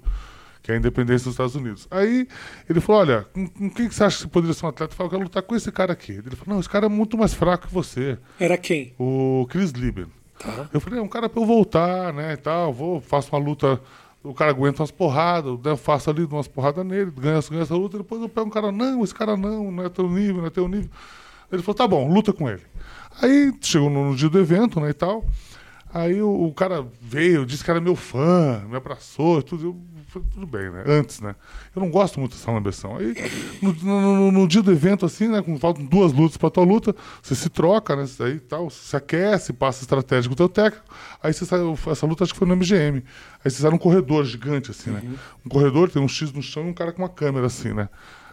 que é a independência dos Estados Unidos. Aí ele falou: olha, com, com quem que você acha que poderia ser um atleta? Eu falei: eu quero lutar com esse cara aqui. Ele falou: não, esse cara é muito mais fraco que você, Era quem? o Chris Lieben. Tá. Eu falei, é um cara pra eu voltar, né, e tal, vou, faço uma luta, o cara aguenta umas porradas, né, eu faço ali umas porradas nele, ganha, ganha essa luta, depois eu pego um cara, não, esse cara não, não é teu nível, não é teu nível. Ele falou, tá bom, luta com ele. Aí chegou no, no dia do evento, né, e tal, aí o, o cara veio, disse que era meu fã, me abraçou, e tudo, eu falei, tudo bem, né, antes, né, eu não gosto muito dessa lambeção. Aí, no, no- no- dia do evento, assim, né, com faltam duas lutas pra tua luta, você se troca, né, aí tal, se aquece, passa estratégia com o teu técnico, aí você sai, essa luta acho que foi no MGM, aí você sai num corredor gigante, assim, né, um corredor, tem um X no chão e um cara com uma câmera, assim, né,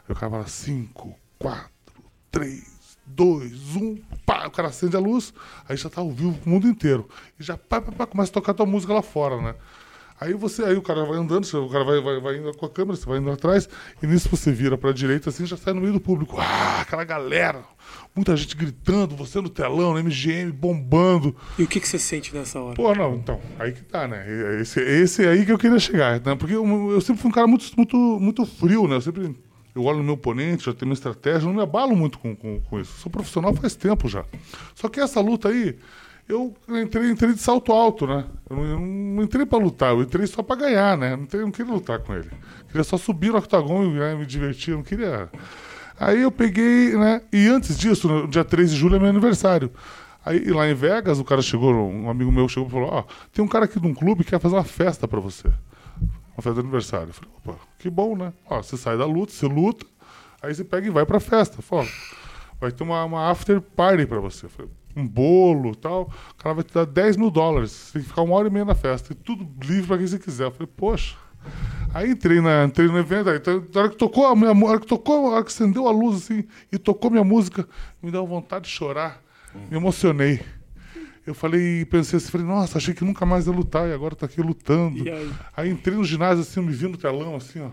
aí o cara fala, 5, 4, 3, 2, 1, pá, o cara acende a luz, aí já tá ao vivo pro mundo inteiro, e já pá, pá, pá, começa a tocar tua música lá fora, né, Aí você, aí o cara vai andando, o cara vai, vai, vai indo com a câmera, você vai indo atrás, e nisso você vira pra direita assim, já sai no meio do público. Ah, aquela galera, muita gente gritando, você no telão, no MGM, bombando. E o que, que você sente nessa hora? Pô, não, então, aí que tá, né? Esse, esse é aí que eu queria chegar, né? Porque eu, eu sempre fui um cara muito, muito, muito frio, né? Eu sempre. Eu olho no meu oponente, já tenho minha estratégia, não me abalo muito com, com, com isso. Sou profissional faz tempo já. Só que essa luta aí, eu entrei, entrei de salto alto, né? Eu não, eu não entrei pra lutar, eu entrei só pra ganhar, né? Não, entrei, não queria lutar com ele. Queria só subir no octagon e né, me divertir, não queria. Aí eu peguei, né? E antes disso, no dia 3 de julho é meu aniversário. Aí lá em Vegas, o cara chegou, um amigo meu chegou e falou: Ó, tem um cara aqui de um clube que quer fazer uma festa pra você. Festa de aniversário. Eu falei: opa, que bom, né? Ó, você sai da luta, você luta, aí você pega e vai pra festa. Ó, vai ter uma, uma after party pra você. Eu falei, um bolo tal. O cara vai te dar 10 mil dólares. Você tem que ficar uma hora e meia na festa. E tudo livre pra quem você quiser. Eu falei, poxa. Aí entrei, na, entrei no evento, aí na hora que tocou a minha hora que tocou, na hora que acendeu a luz assim e tocou minha música, me deu vontade de chorar. Me emocionei. Eu falei, pensei assim, falei, nossa, achei que nunca mais ia lutar e agora tô aqui lutando. Aí? Aí entrei no ginásio assim, eu me vi no telão assim, ó.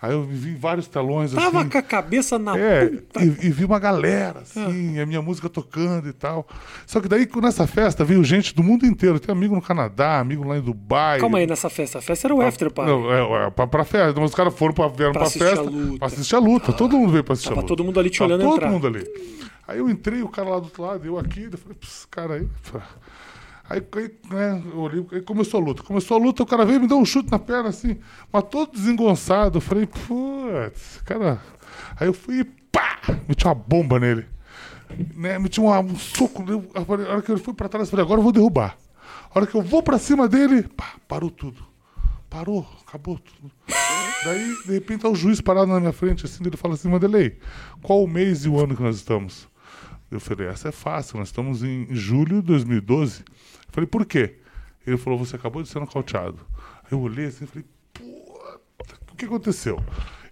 Aí eu vi vários telões Tava assim. com a cabeça na É, puta. e, e vi uma galera, assim, a minha música tocando e tal. Só que daí, nessa festa, veio gente do mundo inteiro. Tem amigo no Canadá, amigo lá em Dubai. Calma aí, nessa festa. A festa era o after party. Não, é, é, pra, pra festa. Mas os caras foram pra, vieram Pra pra, festa a luta. pra assistir a luta. Todo mundo veio pra assistir Tava a luta. todo mundo ali te Tava olhando todo entrar. mundo ali. Aí eu entrei, o cara lá do outro lado, eu aqui, eu falei, cara aí. Aí, né, eu olhei, aí começou a luta. Começou a luta, o cara veio me deu um chute na perna, assim, mas todo desengonçado. Eu falei, putz, cara. Aí eu fui e pá! Meti uma bomba nele. Né, meti uma- um soco. A hora que ele foi pra trás, eu falei, agora eu vou derrubar. A hora que eu vou pra cima dele, pá, parou tudo. Parou, acabou tudo. Daí, de repente, tá o juiz parado na minha frente, assim, ele fala assim, Mandelei, qual o mês e o ano que nós estamos? Eu falei, essa é fácil, nós estamos em julho de 2012. Eu falei, por quê? Ele falou, você acabou de ser nocauteado. Aí eu olhei assim e falei, o que aconteceu?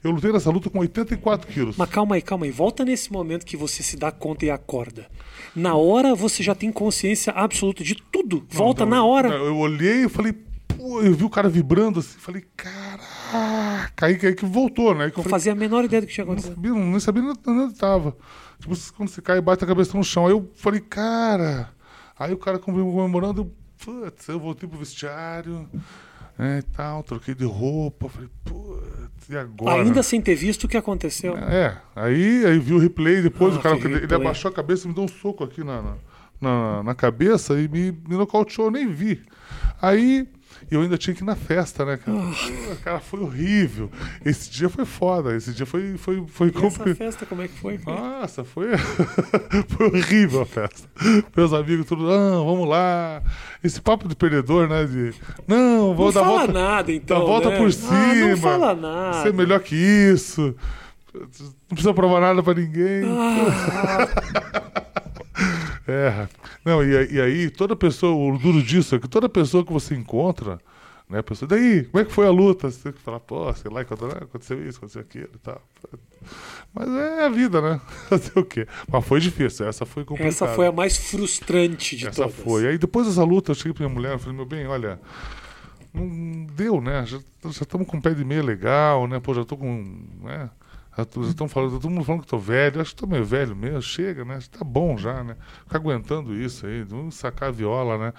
Eu lutei nessa luta com 84 quilos. Mas calma aí, calma aí. Volta nesse momento que você se dá conta e acorda. Na hora você já tem consciência absoluta de tudo. Volta Não, na hora. não, Eu olhei e falei, pô, eu vi o cara vibrando assim, falei, caraca, aí, aí que voltou, né? Que eu Não falei, fazia a menor ideia do que tinha não acontecido. sabia, não, nem sabia onde onde tava. Tipo, quando você cai bate a cabeça no chão. Aí eu falei, cara. Aí o cara comemorando, eu, putz, eu voltei pro vestiário, né, e tal, troquei de roupa, falei, putz, e agora? Ainda sem ter visto o que aconteceu. É, aí, aí vi o replay depois, Ah, o cara, ele, ele abaixou a cabeça e me deu um soco aqui na, na, na, na cabeça e me, me nocauteou, eu nem vi. Aí eu ainda tinha que ir na festa, né, cara? Ah. Pô, Cara, foi horrível. Esse dia foi foda, esse dia foi, foi, foi E essa compli- festa, como é que foi? Nossa, foi, foi horrível a festa. Meus amigos, tudo, não, vamos lá. Esse papo de perdedor, né? De, não, vou Não dar fala volta, nada, então. dar volta né? por Ah, cima. não fala nada. Ser melhor que isso. Não precisa provar nada pra ninguém. Ah, É. Não, e, aí- e aí, toda pessoa, o duro disso é que toda pessoa que você encontra, né, a pessoa, daí, como é que foi a luta? Você tem que falar, pô, sei lá, aconteceu aconteceu isso, aconteceu aquilo e tal. Mas é a vida, né? Fazer o quê? Mas foi difícil, essa foi complicada. essa foi a mais frustrante de Essa todas. foi. Aí depois dessa luta, eu cheguei pra minha mulher, eu falei, meu bem, olha, não deu, né? Já estamos com um pé de meia legal, né? Pô, já tô com. Né? Estão falando, todo mundo falando que tô velho, acho que tô meio velho mesmo, chega, né? Tá bom já, né? Ficar aguentando isso aí, vamos sacar a viola, né?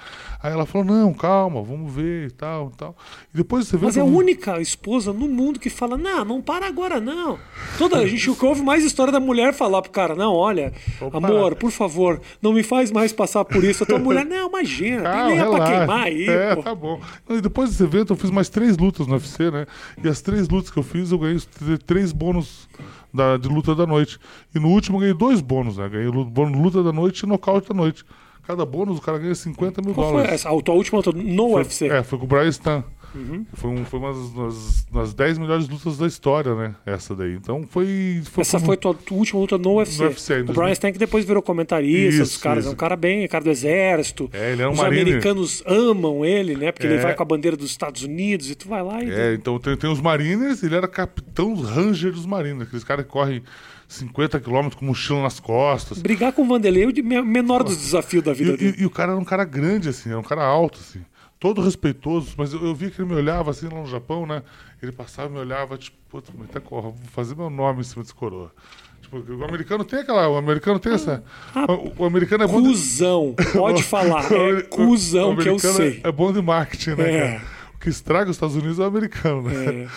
Aí ela falou, não, calma, vamos ver e tal, e tal. E depois você vê. Mas que é a única esposa no mundo que fala: não, não para agora, não. Toda a gente ouve mais história da mulher falar pro cara: não, olha, Vou amor, parar." por favor, não me faz mais passar por isso. A tua mulher, não, imagina, tem lenha pra relaxa. queimar aí, É, pô. tá bom. E depois desse evento eu fiz mais três lutas no UFC, né? E as três lutas que eu fiz, eu ganhei três bônus da, de luta da noite. E no último eu ganhei dois bônus, né? Ganhei lu- bônus luta da noite e nocaute da noite. Cada bônus o cara ganha 50 mil Qual foi dólares. essa? A tua última luta no Foi- UFC? É, foi com o Brian Stan. Uhum. Foi, um, foi uma das, das, das 10 melhores lutas da história, né? Essa daí. Então foi. foi Essa como- foi tua última luta no UFC. No UFC, o 2000. Brian Stank depois virou comentarista Isso, dos caras. É um isso. cara bem, é cara do exército. É, ele é um Os marine. americanos amam ele, né? Porque ele É. vai com a bandeira dos Estados Unidos e tu vai lá e. É, então tem, tem os Mariners, ele era capitão Ranger dos Mariners, aqueles caras que correm 50 quilômetros com mochila nas costas. Brigar com o Vanderlei é o menor dos desafios da vida E, dele. e- e o cara era um cara grande, assim, era um cara alto, assim, todo respeitoso, mas eu, eu vi que ele me olhava assim lá no Japão, né? Ele passava e me olhava, tipo, puta, mas tá corra, vou fazer meu nome em cima desse coroa. Tipo, o americano tem aquela. O americano tem essa. O, o americano é bom. de- Cusão, pode falar. É cusão que eu sei. É, bom de marketing, né, É. O que estraga os Estados Unidos é o americano, né? É.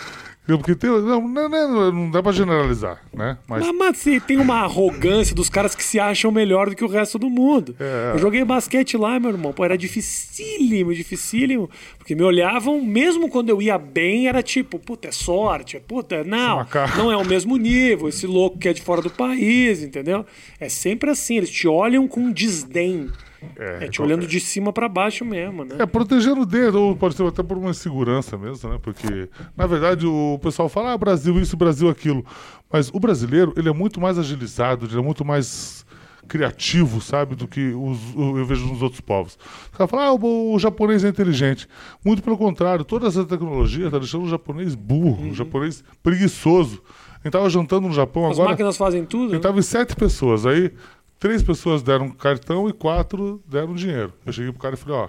Porque tem, não, não, não, não dá pra generalizar, né? Mas Mas, mas assim, tem uma arrogância dos caras que se acham melhor do que o resto do mundo. É. Eu joguei basquete lá, meu irmão. Pô, era dificílimo, dificílimo. Porque me olhavam, mesmo quando eu ia bem, era tipo, puta, é sorte. é Puta, não, não é o mesmo nível. Esse louco que é de fora do país, entendeu? É sempre assim, eles te olham com desdém. É, te olhando de cima pra baixo mesmo, né? É, protegendo o dedo, ou pode ser até por uma insegurança mesmo, né? Porque, na verdade, o pessoal fala, ah, Brasil isso, Brasil aquilo. Mas o brasileiro, ele é muito mais agilizado, ele é muito mais criativo, sabe, do que os, eu vejo nos outros povos. O cara fala, ah, o, o japonês é inteligente. Muito pelo contrário, toda essa tecnologia está deixando o japonês burro, o japonês preguiçoso. A gente tava jantando no Japão As agora. máquinas fazem tudo. Ele né? tava em sete pessoas. Aí, três pessoas deram cartão e quatro deram dinheiro. Eu cheguei pro cara e falei, ó,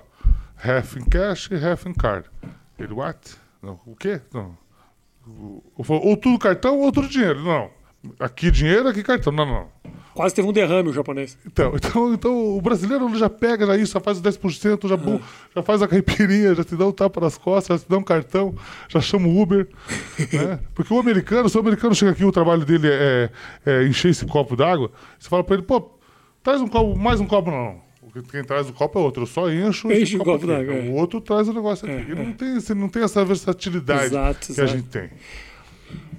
half in cash e half in card. Ele, what? Não, o quê? Não. Falei, ou tudo cartão ou tudo dinheiro. Não. Aqui dinheiro, aqui cartão. Não, não. Quase teve um derrame o japonês. Então, então, então o brasileiro já pega já isso, já faz os 10%, já, bu- já faz a caipirinha, já te dá um tapa nas costas, já te dá um cartão, já chama o Uber. né? Porque o americano, se o americano chega aqui, o trabalho dele é, é encher esse copo d'água, você fala pra ele, pô, traz um copo, mais um copo não. Quem traz o copo é outro, eu só encho Enche o copo d'água, é. O outro traz o negócio aqui. Ele não tem, não tem essa versatilidade Exato, que exato. a gente tem.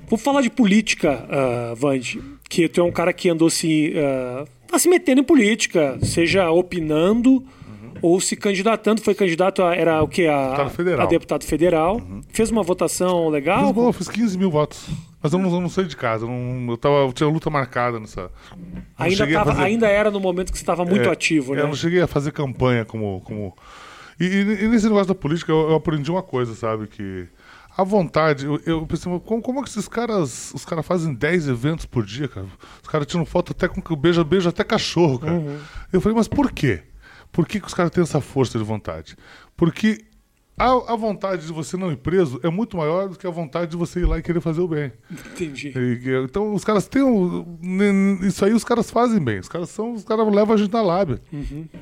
Vamos falar de política, uh, Vande, que tu é um cara que andou se, ah, tá se metendo em política, seja opinando ou se candidatando, foi candidato a, era o que? A, Deputado federal. a deputado federal. Fez uma votação legal? Fiz, eu fiz 15 mil votos. Mas eu não, eu não saí de casa. Eu, não, eu, tava, eu tinha luta marcada nessa. ainda, tava- fazer- ainda era no momento que você estava muito É, ativo, né? Eu não cheguei a fazer campanha como. como... E, e- e nesse negócio da política eu, eu aprendi uma coisa, sabe? Que a vontade. Eu, eu pensei, como, como é que esses caras. Os caras fazem 10 eventos por dia, cara? Os caras tiram foto até com beijo, beijo até cachorro, cara. Uhum. Eu falei, mas por quê? Por que, que os caras têm essa força de vontade? Porque a, a vontade de você não ir preso é muito maior do que a vontade de você ir lá e querer fazer o bem. Entendi. E- Então os caras têm. um- Isso aí os caras fazem bem. Os caras são. Os caras levam a gente na lábia.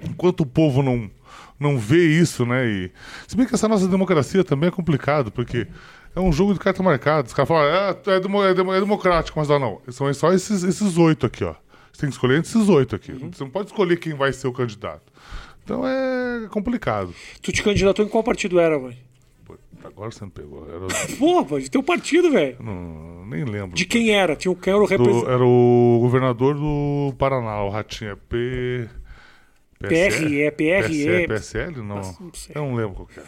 Enquanto o povo não, não vê isso, né? E, se bem que essa nossa democracia também é complicado, porque é um jogo de carta marcada. Os caras falam, é, é, demo- é demo- é democrático, mas não, não. São só esses, oito aqui, ó. Você tem que escolher entre esses oito aqui. Você não pode escolher quem vai ser o candidato. Então é complicado. Tu te candidatou em qual partido era? Pô, agora você me pegou. Era, o- Pô, de teu partido, velho. não, nem lembro. De quem era? Tinha um quem era o representante. era o governador do Paraná, o Ratinho. É P. PRE, PRE. PSL? Não. Não. Eu não lembro qual que é.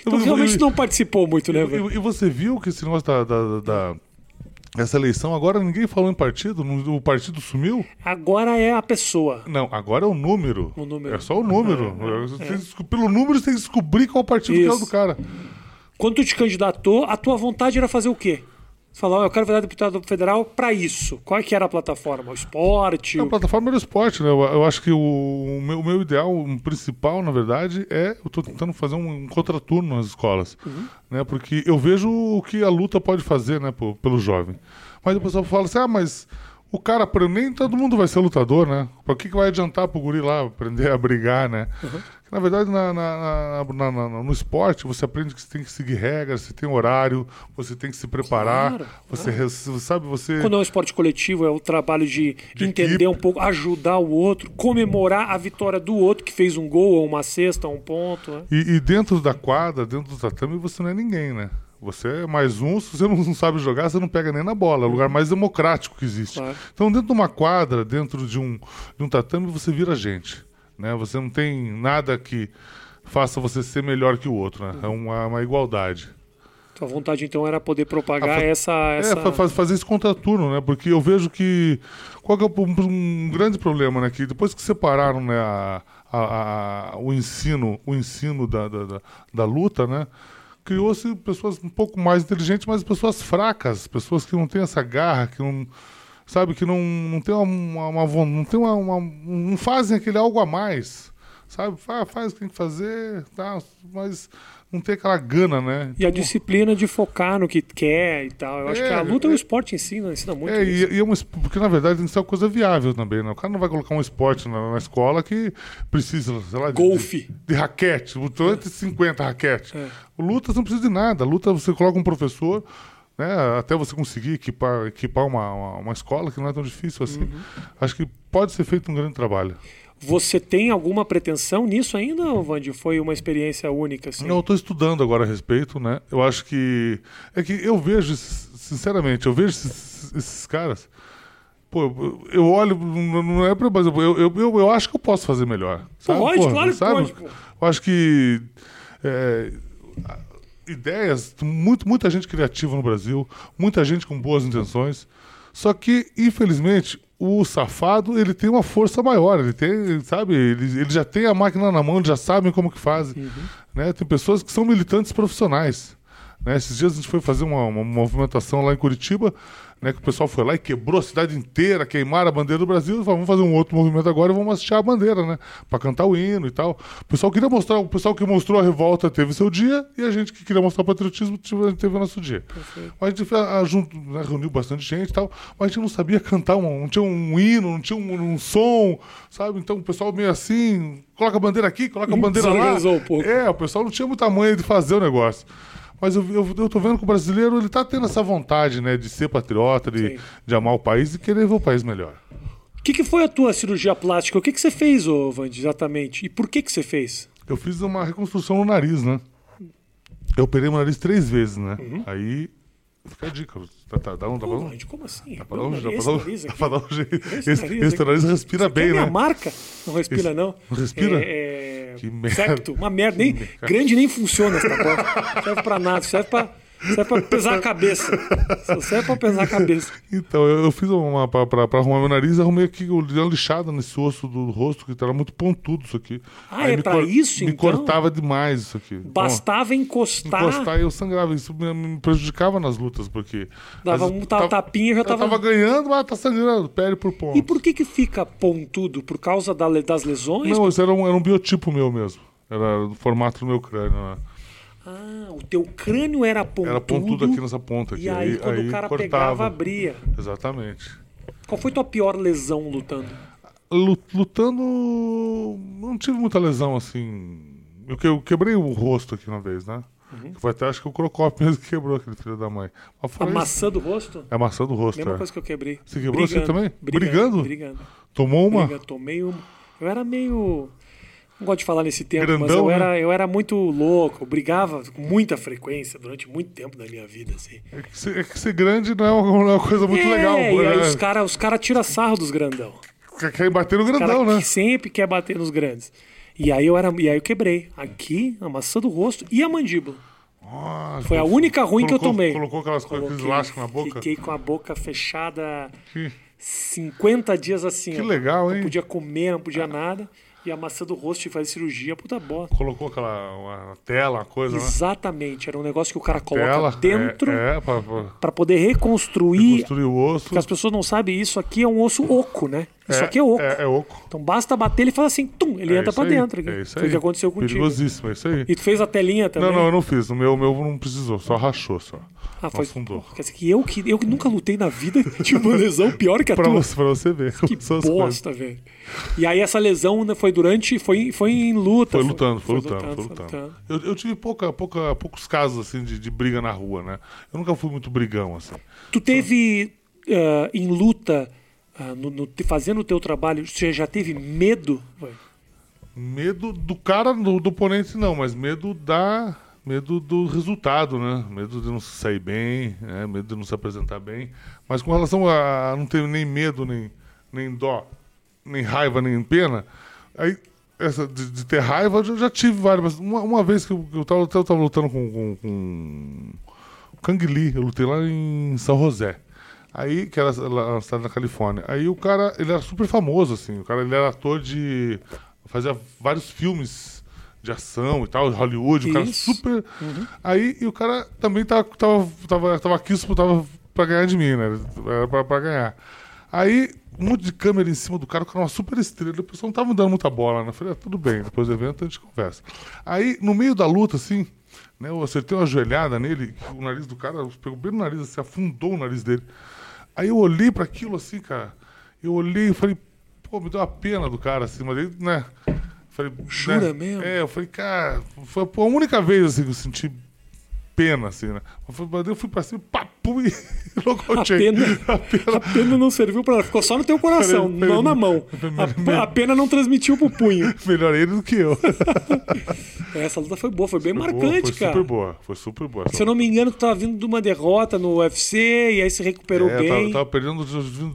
Então realmente não participou muito, né, e, velho? e- você viu que esse negócio da- essa eleição, agora ninguém falou em partido? O partido sumiu? Agora é a pessoa. Não, agora é o número. O número. É só o número. Que desco- Pelo número você tem que descobrir qual partido que é o do cara. Quando tu te candidatou, a tua vontade era fazer o quê? "Ó, eu quero virar deputado federal pra isso. Qual é que era a plataforma? O esporte? A plataforma era o esporte, né? Eu, eu acho que o, o meu, o meu ideal principal, na verdade, é. Eu tô tentando fazer um, um contraturno nas escolas. Né? Porque eu vejo o que a luta pode fazer, né, pô, pelo jovem. Mas o pessoal fala assim: ah, mas o cara, nem todo mundo vai ser lutador, né? Pra que, que vai adiantar pro guri lá aprender a brigar, né? Na verdade, na, na- na- no esporte, você aprende que você tem que seguir regras, você tem horário, você tem que se preparar, Claro, você, res- sabe, você. Quando é um esporte coletivo, é o trabalho de, De entender equipe. um pouco, ajudar o outro, comemorar a vitória do outro que fez um gol, ou uma cesta, ou um ponto. Né? E, e dentro da quadra, dentro do tatame, você não é ninguém, né? Você é mais um, se você não, sabe jogar, você não pega nem na bola. É o lugar mais democrático que existe. Claro. Então, dentro de uma quadra, dentro de um, de um tatame, você vira gente. Né? Você não tem nada que faça você ser melhor que o outro. Né? É uma, uma igualdade. Tua vontade, então, era poder propagar Ah, fa- essa... essa... É, fa- fa- fazer esse contraturno, né? Porque eu vejo que. Qual que é um, um grande problema, né? Que depois que separaram né, a, a- a- o ensino, o ensino da, da, da- da luta, né? Criou-se pessoas um pouco mais inteligentes, mas pessoas fracas, pessoas que não têm essa garra, que não. Sabe, que não, não tem uma, uma, não tem uma, uma- não fazem aquele algo a mais. Sabe, faz, faz o que tem que fazer, tá, mas não tem aquela gana, né? E a Então- disciplina de focar no que quer e tal. Eu acho É, que a luta e é- o esporte ensina, ensina muito É, e, e é um, porque na verdade tem que ser uma coisa viável também, né? O cara não vai colocar um esporte na, na escola que precisa, sei lá, Golfe. de, de raquete, entre 50 raquete. É. Luta você não precisa de nada. Luta você coloca um professor, né? Até você conseguir equipar, equipar uma, uma, uma escola, que não é tão difícil assim. Uhum. Acho que pode ser feito um grande trabalho. Você tem alguma pretensão nisso ainda, ou, Vandy? Foi uma experiência única, assim? Eu estou estudando agora a respeito, né? Eu acho que. É que eu vejo, sinceramente, eu vejo esses, esses caras. Pô, eu olho, não não é pra. Mas eu, eu, eu, eu acho que eu posso fazer melhor. Sabe? Pode, Pô, claro que sabe? pode, pô. Eu acho que. é, ideias, muito, muita gente criativa no Brasil, muita gente com boas intenções. Só que, infelizmente, o safado ele tem uma força maior. Ele tem, sabe, ele, ele já tem a máquina na mão, eles já sabem como que fazem. Né? Tem pessoas que são militantes profissionais. Né? Esses dias a gente foi fazer uma, uma movimentação lá em Curitiba, né? que o pessoal foi lá e quebrou a cidade inteira, queimaram a bandeira do Brasil. e falou, Vamos fazer um outro movimento agora e vamos hastear a bandeira, né? Para cantar o hino e tal. O pessoal queria mostrar, o pessoal que mostrou a revolta teve seu dia e a gente que queria mostrar o patriotismo teve o nosso dia. Mas a gente fez, ah, junto, né, reuniu bastante gente e tal, mas a gente não sabia cantar, um, não tinha um hino, não tinha um, um som, sabe? Então o pessoal meio assim, coloca a bandeira aqui, coloca a bandeira lá. Um pouco. É, o pessoal não tinha muita manha de fazer o negócio. Mas eu, eu, eu tô vendo que o brasileiro ele tá tendo essa vontade, né, de ser patriota, de, de amar o país e querer ver o país melhor. O que, que foi a tua cirurgia plástica? O que, que você fez, ô, Vandy, exatamente? E por que, que você fez? Eu fiz uma reconstrução no nariz, né? Eu operei meu nariz três vezes, né? Uhum. Aí. Fica a dica. Tá, tá, dá um, dá pra Pô, um- Vandy, como assim? dá pra dar um- Meu dá pra dar um- esse jeito. Esse Esse nariz esse aqui. nariz respira é bem, minha né? marca? Não respira, Esse- não? não respira? É, é, Que merda. septo, uma merda. Nem, grande nem funciona essa bosta. Não serve pra nada, serve pra, serve pra pesar a cabeça. Só serve pra pesar a cabeça. Então, eu, eu fiz uma. Pra, pra, pra arrumar meu nariz, arrumei aqui, eu dei uma lixada nesse osso do rosto, que era muito pontudo isso aqui. Ah, Aí é pra isso, Me então? cortava demais isso aqui. Então, Bastava encostar, encostar e eu sangrava. Isso me, me prejudicava nas lutas, porque. dava um tava- tapinha já Eu tava tava. ganhando, mas tá sangrando, pele por ponto. E por que que fica pontudo? Por causa da das lesões? Não, isso era um, era um biotipo meu mesmo. Era do formato do meu crânio, né? Ah, o teu crânio era pontudo. Era pontudo aqui nessa ponta aqui. E aí, quando o cara cortava. pegava, abria. Exatamente. Qual foi tua pior lesão lutando? Lu- Lutando, não tive muita lesão assim. Eu, que- eu quebrei o rosto aqui uma vez, né? Uhum. Foi até acho que o Crocop mesmo que quebrou aquele filho da mãe. Mas A isso, maçã do rosto? É a maçã do rosto, Mesma é. coisa que eu quebrei. Você quebrou assim também? Brigando? Brigando. Tomou uma? Brigando. Tomei uma. Eu era meio. Não gosto de falar nesse mas Grandão, eu, né? era, eu era muito louco. Eu brigava com muita frequência durante muito tempo da minha vida, assim. É que, ser, é que ser grande não é uma, não é coisa muito é, legal. E aí né? os caras os cara tiram sarro dos grandão. Quer- bater no grandão, né? que sempre quer bater nos grandes. E aí eu era, e aí eu quebrei. Aqui, a maçã do rosto e a mandíbula. Ah, Foi a única ruim que eu colocou- tomei. Colocou aquelas coisas, elásticos na boca. Fiquei com a boca fechada Que, 50 dias assim. que ó. legal, Não hein? podia comer, não podia nada. E a maçã do rosto de fazer cirurgia, puta bosta. Colocou aquela uma tela, uma coisa, né? Exatamente. Era um negócio que o cara coloca Tela. dentro É, é pra poder reconstruir. construir o osso. Porque as pessoas não sabem, isso aqui é um osso oco, né? Isso aqui é oco. É, é oco. Então basta bater ele e fala assim, tum, ele É entra pra aí, dentro. É isso Foi o que aconteceu contigo. Perigosíssimo, é isso aí. E tu fez a telinha também? Não, não, eu não fiz. O meu, meu não precisou, só rachou só. Ah, foi. afundou. Quer dizer que eu que eu que nunca lutei na vida tive uma lesão pior que a Pra tua. você, pra você ver. Que bosta, velho. E aí essa lesão foi durante. Foi, foi em luta. Foi lutando, foi, lutando, foi lutando. lutando. Eu, eu tive pouca, pouca, poucos casos assim de, de briga na rua, né? Eu nunca fui muito brigão, assim. Tu teve ah, em luta, no, no- fazendo o teu trabalho, você já teve medo? Medo do cara, do, do oponente não, mas medo da. Medo do resultado, né? Medo de não sair bem, né? medo de não se apresentar bem. Mas com relação a não ter nem medo, nem, nem dó, nem raiva, nem pena, aí essa de, de ter raiva eu já tive várias. Mas uma, uma vez que eu, eu, tava, eu tava lutando com, com, com o Kang Lee, eu lutei lá em São José. Aí, que era lá na Califórnia. Aí o cara, ele era super famoso, assim. O cara, ele era ator de. fazia vários filmes de ação e tal, de Hollywood, o cara super. Aí, e o cara também tava, tava, tava, tava aqui, tava pra ganhar de mim, né? Era pra, pra ganhar. Aí, um monte de câmera em cima do cara, o cara era uma super estrela. O pessoal não tava dando muita bola, né? Eu falei, ah, tudo bem, depois do evento a gente conversa. Aí, no meio da luta, assim, né? Eu acertei uma joelhada nele, o nariz do cara pegou bem no nariz, assim, afundou o nariz dele. Aí eu olhei pra aquilo assim, cara. Eu olhei e falei, pô, me deu uma pena do cara, assim, mas aí, né? Falei, Jura né? mesmo? É, eu falei, cara, foi a única vez assim que eu senti pena, assim, né? Eu fui pra cima, pá, pum, e A nocauteei. pena, A pena. a pena não serviu pra nada, ficou só no teu coração, não na mão. A, a pena não transmitiu pro punho. Melhor ele do que eu. Essa luta foi boa, foi bem Foi marcante, boa, foi cara. super boa, foi super boa. Se eu não me engano, tu tava vindo de uma derrota no UFC e aí se recuperou É, eu tava, bem. eu tava perdendo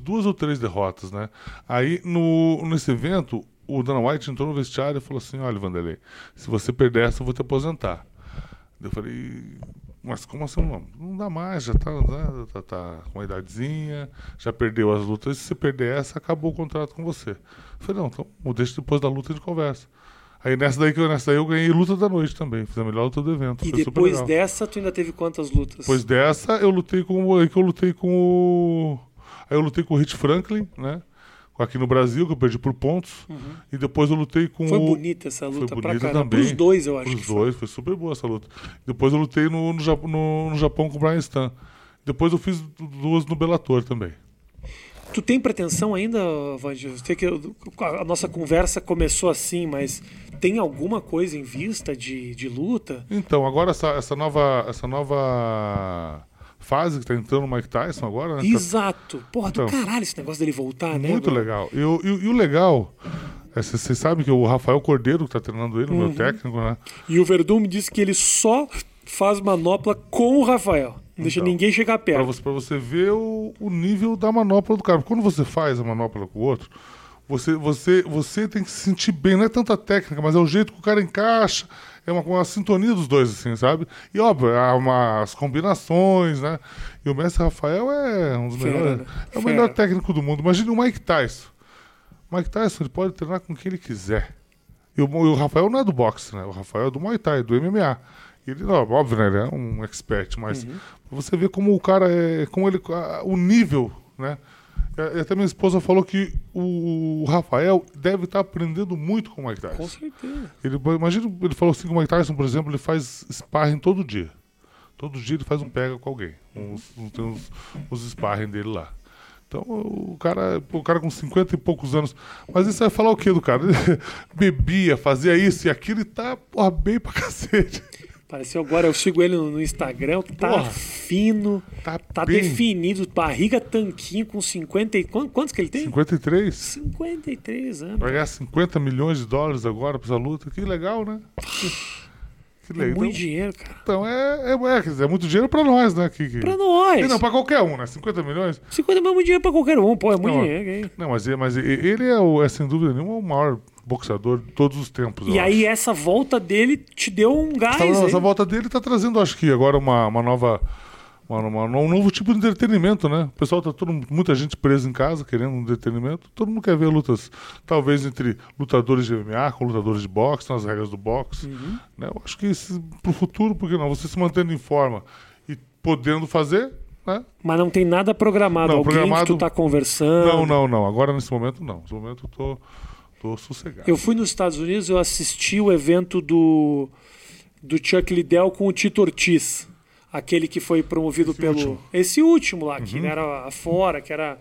duas ou três derrotas, né? Aí, no, nesse evento, o Dana White entrou no vestiário e falou assim: Olha, Vanderlei, se você perder essa, eu vou te aposentar. Eu falei, mas como assim? Não, não dá mais, já tá, né, tá, tá com uma idadezinha, já perdeu as lutas. Se você perder essa, acabou o contrato com você. Eu falei, não, então deixa depois da luta gente conversa. Aí nessa daí, que eu, nessa daí eu ganhei luta da noite também, fiz a melhor luta do evento. E depois dessa, tu ainda teve quantas lutas? Depois dessa, eu lutei com o. aí que eu lutei com o. Aí eu lutei com o Rich Franklin, né? Aqui no Brasil, que eu perdi por pontos. E depois eu lutei com Uhum. Foi o. bonita essa luta Foi pra bonita caramba. também. Pros dois, eu acho. Pros que foi. dois, foi super boa essa luta. Depois eu lutei no, no, Jap- no- no Japão com o Brian Stan. Depois eu fiz duas no Bellator também. Tu tem pretensão ainda, Vange? Eu sei que eu- a nossa conversa começou assim, mas tem alguma coisa em vista de, de luta? Então, agora essa, essa nova. Essa nova fase que tá entrando o Mike Tyson agora, né? Exato. Porra, do Então. caralho esse negócio dele voltar, né? Muito legal. E, o- e- e o legal, vocês sabem que o Rafael Cordeiro que tá treinando ele, o Uhum. meu técnico, né? E o Verdun me disse que ele só faz manopla com o Rafael. Não deixa Então, ninguém chegar Pra perto. você, pra você ver o, o nível da manopla do cara. Quando você faz a manopla com o outro, Você, você, você tem que se sentir bem, não é tanta técnica, mas é o jeito que o cara encaixa, é uma, uma sintonia dos dois, assim, sabe? E óbvio, há umas combinações, né? E o mestre Rafael é um dos Fera, melhores. né? É o Fera. melhor técnico do mundo. Imagine o Mike Tyson. O Mike Tyson ele pode treinar com quem ele quiser. E o, o Rafael não é do boxe, né? O Rafael é do Muay Thai, do MMA. Ele, óbvio, né? Ele é um expert, mas Uhum. você vê como o cara é. Como ele. o nível, né? E Até minha esposa falou que o Rafael deve estar aprendendo muito com o Mike Tyson. Com certeza. Ele, imagina, ele falou assim que o Mike Tyson, por exemplo, ele faz sparring todo dia. Todo dia ele faz um pega com alguém. Uns, uns- tem os, os sparring dele lá. Então o cara, o cara com 50 e poucos anos. Mas isso vai falar o quê do cara? Ele bebia, fazia isso e aquilo e tá porra, bem pra cacete. Pareceu agora, eu sigo ele no, no Instagram, tá Porra. fino, Tá, tá definido, barriga tanquinho com 50 e... quan- Quantos que ele tem? 53? 53 anos. Vai ganhar 50 milhões de dólares agora pra essa luta. Que legal, né? Que, É legal. muito Então, dinheiro, cara. então é, é, é, quer dizer, é muito dinheiro pra nós, né? Que, que... Pra nós. E não, pra qualquer um, né? 50 milhões? 50 mil é muito dinheiro pra qualquer um, pô, é muito Não, dinheiro. hein? Não, mas, ele- mas ele é, o, é sem dúvida nenhuma o maior boxeador de todos os tempos. E aí acho. essa volta dele te deu um gás, Essa, hein? essa volta dele tá trazendo, acho que agora uma, uma nova. uma- uma- um novo tipo de entretenimento, né? O pessoal tá todo, muita gente presa em casa querendo um entretenimento. Todo mundo quer ver lutas, talvez entre lutadores de MMA com lutadores de boxe, nas regras do boxe. Uhum. Né? Eu acho que isso, pro futuro, por que não? Você se mantendo em forma e podendo fazer, né? Mas não tem nada programado. Não, Alguém programado- que tu tá conversando. Não, não, não. Agora nesse momento não. Nesse momento eu tô, tô sossegado. Eu fui nos Estados Unidos, eu assisti o evento do, do Chuck Liddell com o Tito Ortiz. Aquele que foi promovido Esse pelo. último. Uhum. Esse último lá, que era fora, que era.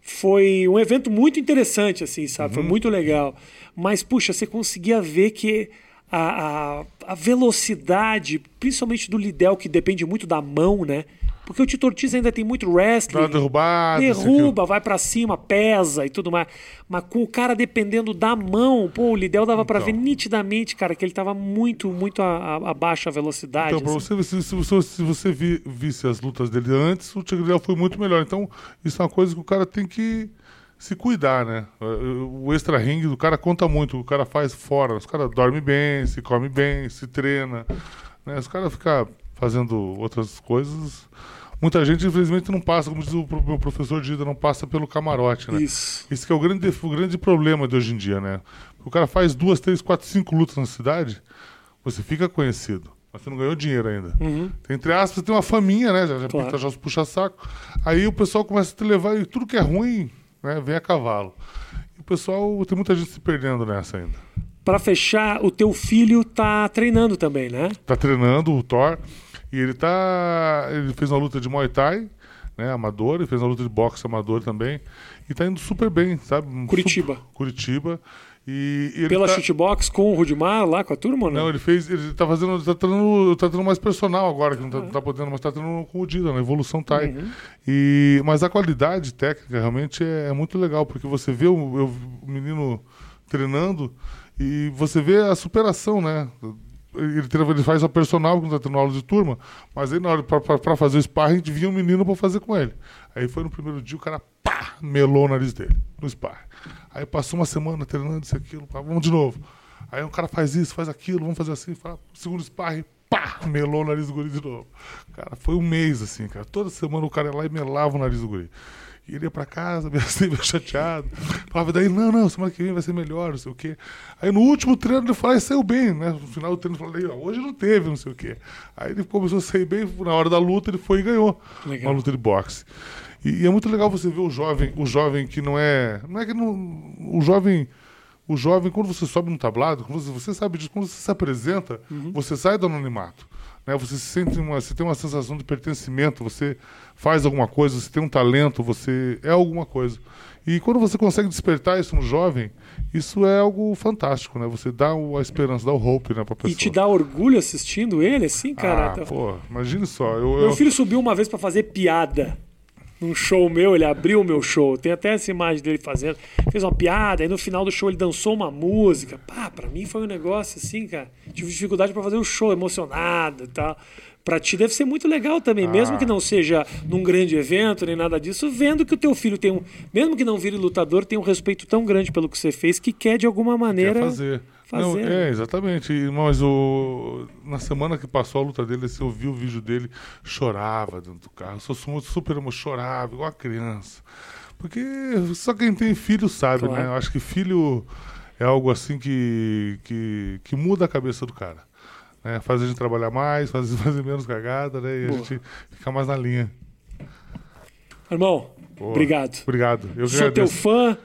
Foi um evento muito interessante, assim, sabe? Uhum. Foi muito legal. Mas, puxa, você conseguia ver que a, a, a velocidade, principalmente do Liddell, que depende muito da mão, né? Porque o Tito Ortiz ainda tem muito wrestling. Isso, aquilo. Derruba, vai pra cima, pesa e tudo mais. Mas com o cara dependendo da mão, pô, o Lidel dava pra Então. ver nitidamente, cara, que ele tava muito, muito a- a- abaixo a velocidade. Então, pra assim. você, ver, se, se você, se você vi- visse as lutas dele antes, o Tigre Liddell foi muito melhor. Então, isso é uma coisa que o cara tem que se cuidar, né? O extra ring do cara conta muito, o cara faz fora. Os caras dormem bem, se come bem, se treina. Né? Os caras ficam fazendo outras coisas. Muita gente, infelizmente, não passa, como diz o meu professor de vida, não passa pelo camarote, né? Isso. Esse que é o grande, o grande problema de hoje em dia, né? O cara faz duas, três, quatro, cinco lutas na cidade, você fica conhecido. Mas você não ganhou dinheiro ainda. Uhum. Entre aspas, tem uma faminha, né? Já, já, Claro. puxa, já os puxa-saco. Aí o pessoal começa a te levar e tudo que é ruim, né? Vem a cavalo. E o pessoal, tem muita gente se perdendo nessa ainda. Pra fechar, o teu filho tá treinando também, né? Tá treinando o Thor e ele tá. Ele fez uma luta de Muay Thai, né? Amador, ele fez uma luta de boxe amador também. E tá indo super bem, sabe? Curitiba. super- Curitiba. E, Pela tá... shootbox com o Rudimar lá com a turma, não? Não, ele fez. Ele tá fazendo. Tá treinando, tá treinando mais personal agora, que não tá, não tá podendo, mas tá treinando com o Dida, na Evolução Thai. Uhum. E, mas a qualidade técnica realmente é, é muito legal, porque você vê o, o menino treinando e você vê a superação, né? Ele, treina- ele faz a personal quando tá tendo aula de turma, mas aí na hora pra fazer o sparring, vinha um menino pra fazer com ele. Aí foi no primeiro dia, o cara pá, melou o nariz dele no sparring. Aí passou uma semana treinando isso aquilo, pá, vamos de novo. Aí o cara faz isso, faz aquilo, vamos fazer assim, fala, segundo sparring, pá, melou o nariz do guri de novo. Cara, foi um mês assim, cara. Toda semana o cara ia lá e melava o nariz do guri. E ele ia pra casa, meio assim, meio chateado. Falava daí, não, não, semana que vem vai ser melhor, não sei o quê. Aí no último treino ele falou, ah, saiu bem, né? No final do treino ele falou, "Aí, ó, hoje não teve, não sei o quê. Aí ele começou a sair bem, na hora da luta ele foi e ganhou. Legal. Uma luta de boxe. E, é muito legal você ver o jovem, o jovem que não é. Não é que não. O jovem. O jovem, quando você sobe no tablado, quando você, você sabe disso, quando você se apresenta, você sai do anonimato. Né? Você se sente uma, você tem uma sensação de pertencimento, você faz alguma coisa, você tem um talento, você é alguma coisa. E quando você consegue despertar isso no jovem, isso é algo fantástico, né? Você dá o- a esperança, dá o hope, né, pra pessoa. E te dá orgulho assistindo ele, assim, cara? Ah, pô, imagine só. Eu, Meu eu, filho subiu uma vez pra fazer piada. Num show meu, ele abriu o meu show. Tem até essa imagem dele fazendo. Fez uma piada, aí no final do show ele dançou uma música. Pá, pra mim foi um negócio assim, cara. Tive dificuldade para fazer o um show, emocionado e tal. Pra ti deve ser muito legal também, ah. mesmo que não seja num grande evento nem nada disso, vendo que o teu filho tem um. Mesmo que não vire lutador, tem um respeito tão grande pelo que você fez que quer de alguma maneira. Quer fazer. Não, é, exatamente. Mas o, na semana que passou a luta dele, assim, eu vi o vídeo dele, chorava dentro do carro. Eu sou super emo, chorava, igual a criança. Porque só quem tem filho sabe, né? claro. né? Eu acho que filho é algo assim que, que, que muda a cabeça do cara. Né? Faz a gente trabalhar mais, faz fazer menos cagada, né? E Boa. a gente fica mais na linha. Irmão, Boa. obrigado. Obrigado. Eu Sou teu fã,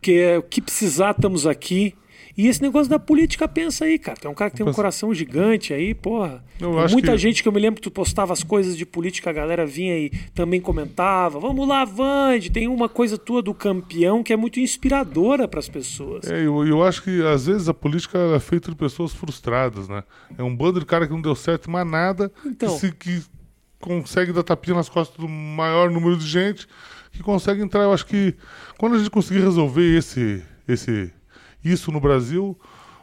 que o que precisar, estamos aqui. E esse negócio da política, pensa aí, cara. Tem um cara que tem um coração gigante aí, porra. muita que... gente que eu me lembro que tu postava as coisas de política, a galera vinha e também comentava. Vamos lá, Vande. Tem uma coisa tua do campeão que é muito inspiradora para as pessoas. É, eu, eu acho que às vezes a política é feita de pessoas frustradas, né? É um bando de cara que não deu certo mais nada, então... que, se, que consegue dar tapinha nas costas do maior número de gente, que consegue entrar. Eu acho que quando a gente conseguir resolver esse, esse isso no Brasil,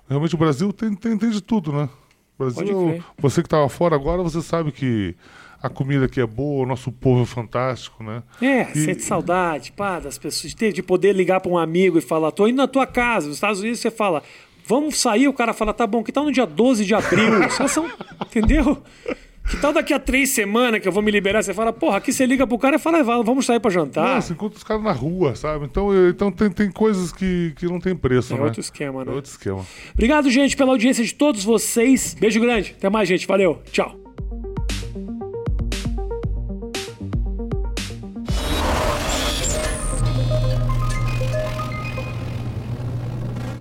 realmente o Brasil tem, tem, tem de tudo, né? O Brasil, você que estava fora agora, você sabe que a comida aqui é boa, o nosso povo é fantástico, né? É, e... sente saudade, pá, das pessoas, de poder ligar para um amigo e falar, tô indo na tua casa, nos Estados Unidos você fala, vamos sair, o cara fala, tá bom, que tal no dia 12 de abril? são, entendeu? Que tal daqui a três semanas que eu vou me liberar? Você fala, porra, aqui você liga pro cara e fala, vamos sair pra jantar. Não, você encontra os caras na rua, sabe? Então, então tem, tem coisas que, que não tem preço, é né? outro esquema, né? É outro esquema. Obrigado, gente, pela audiência de todos vocês. Beijo grande. Até mais, gente. Valeu. Tchau.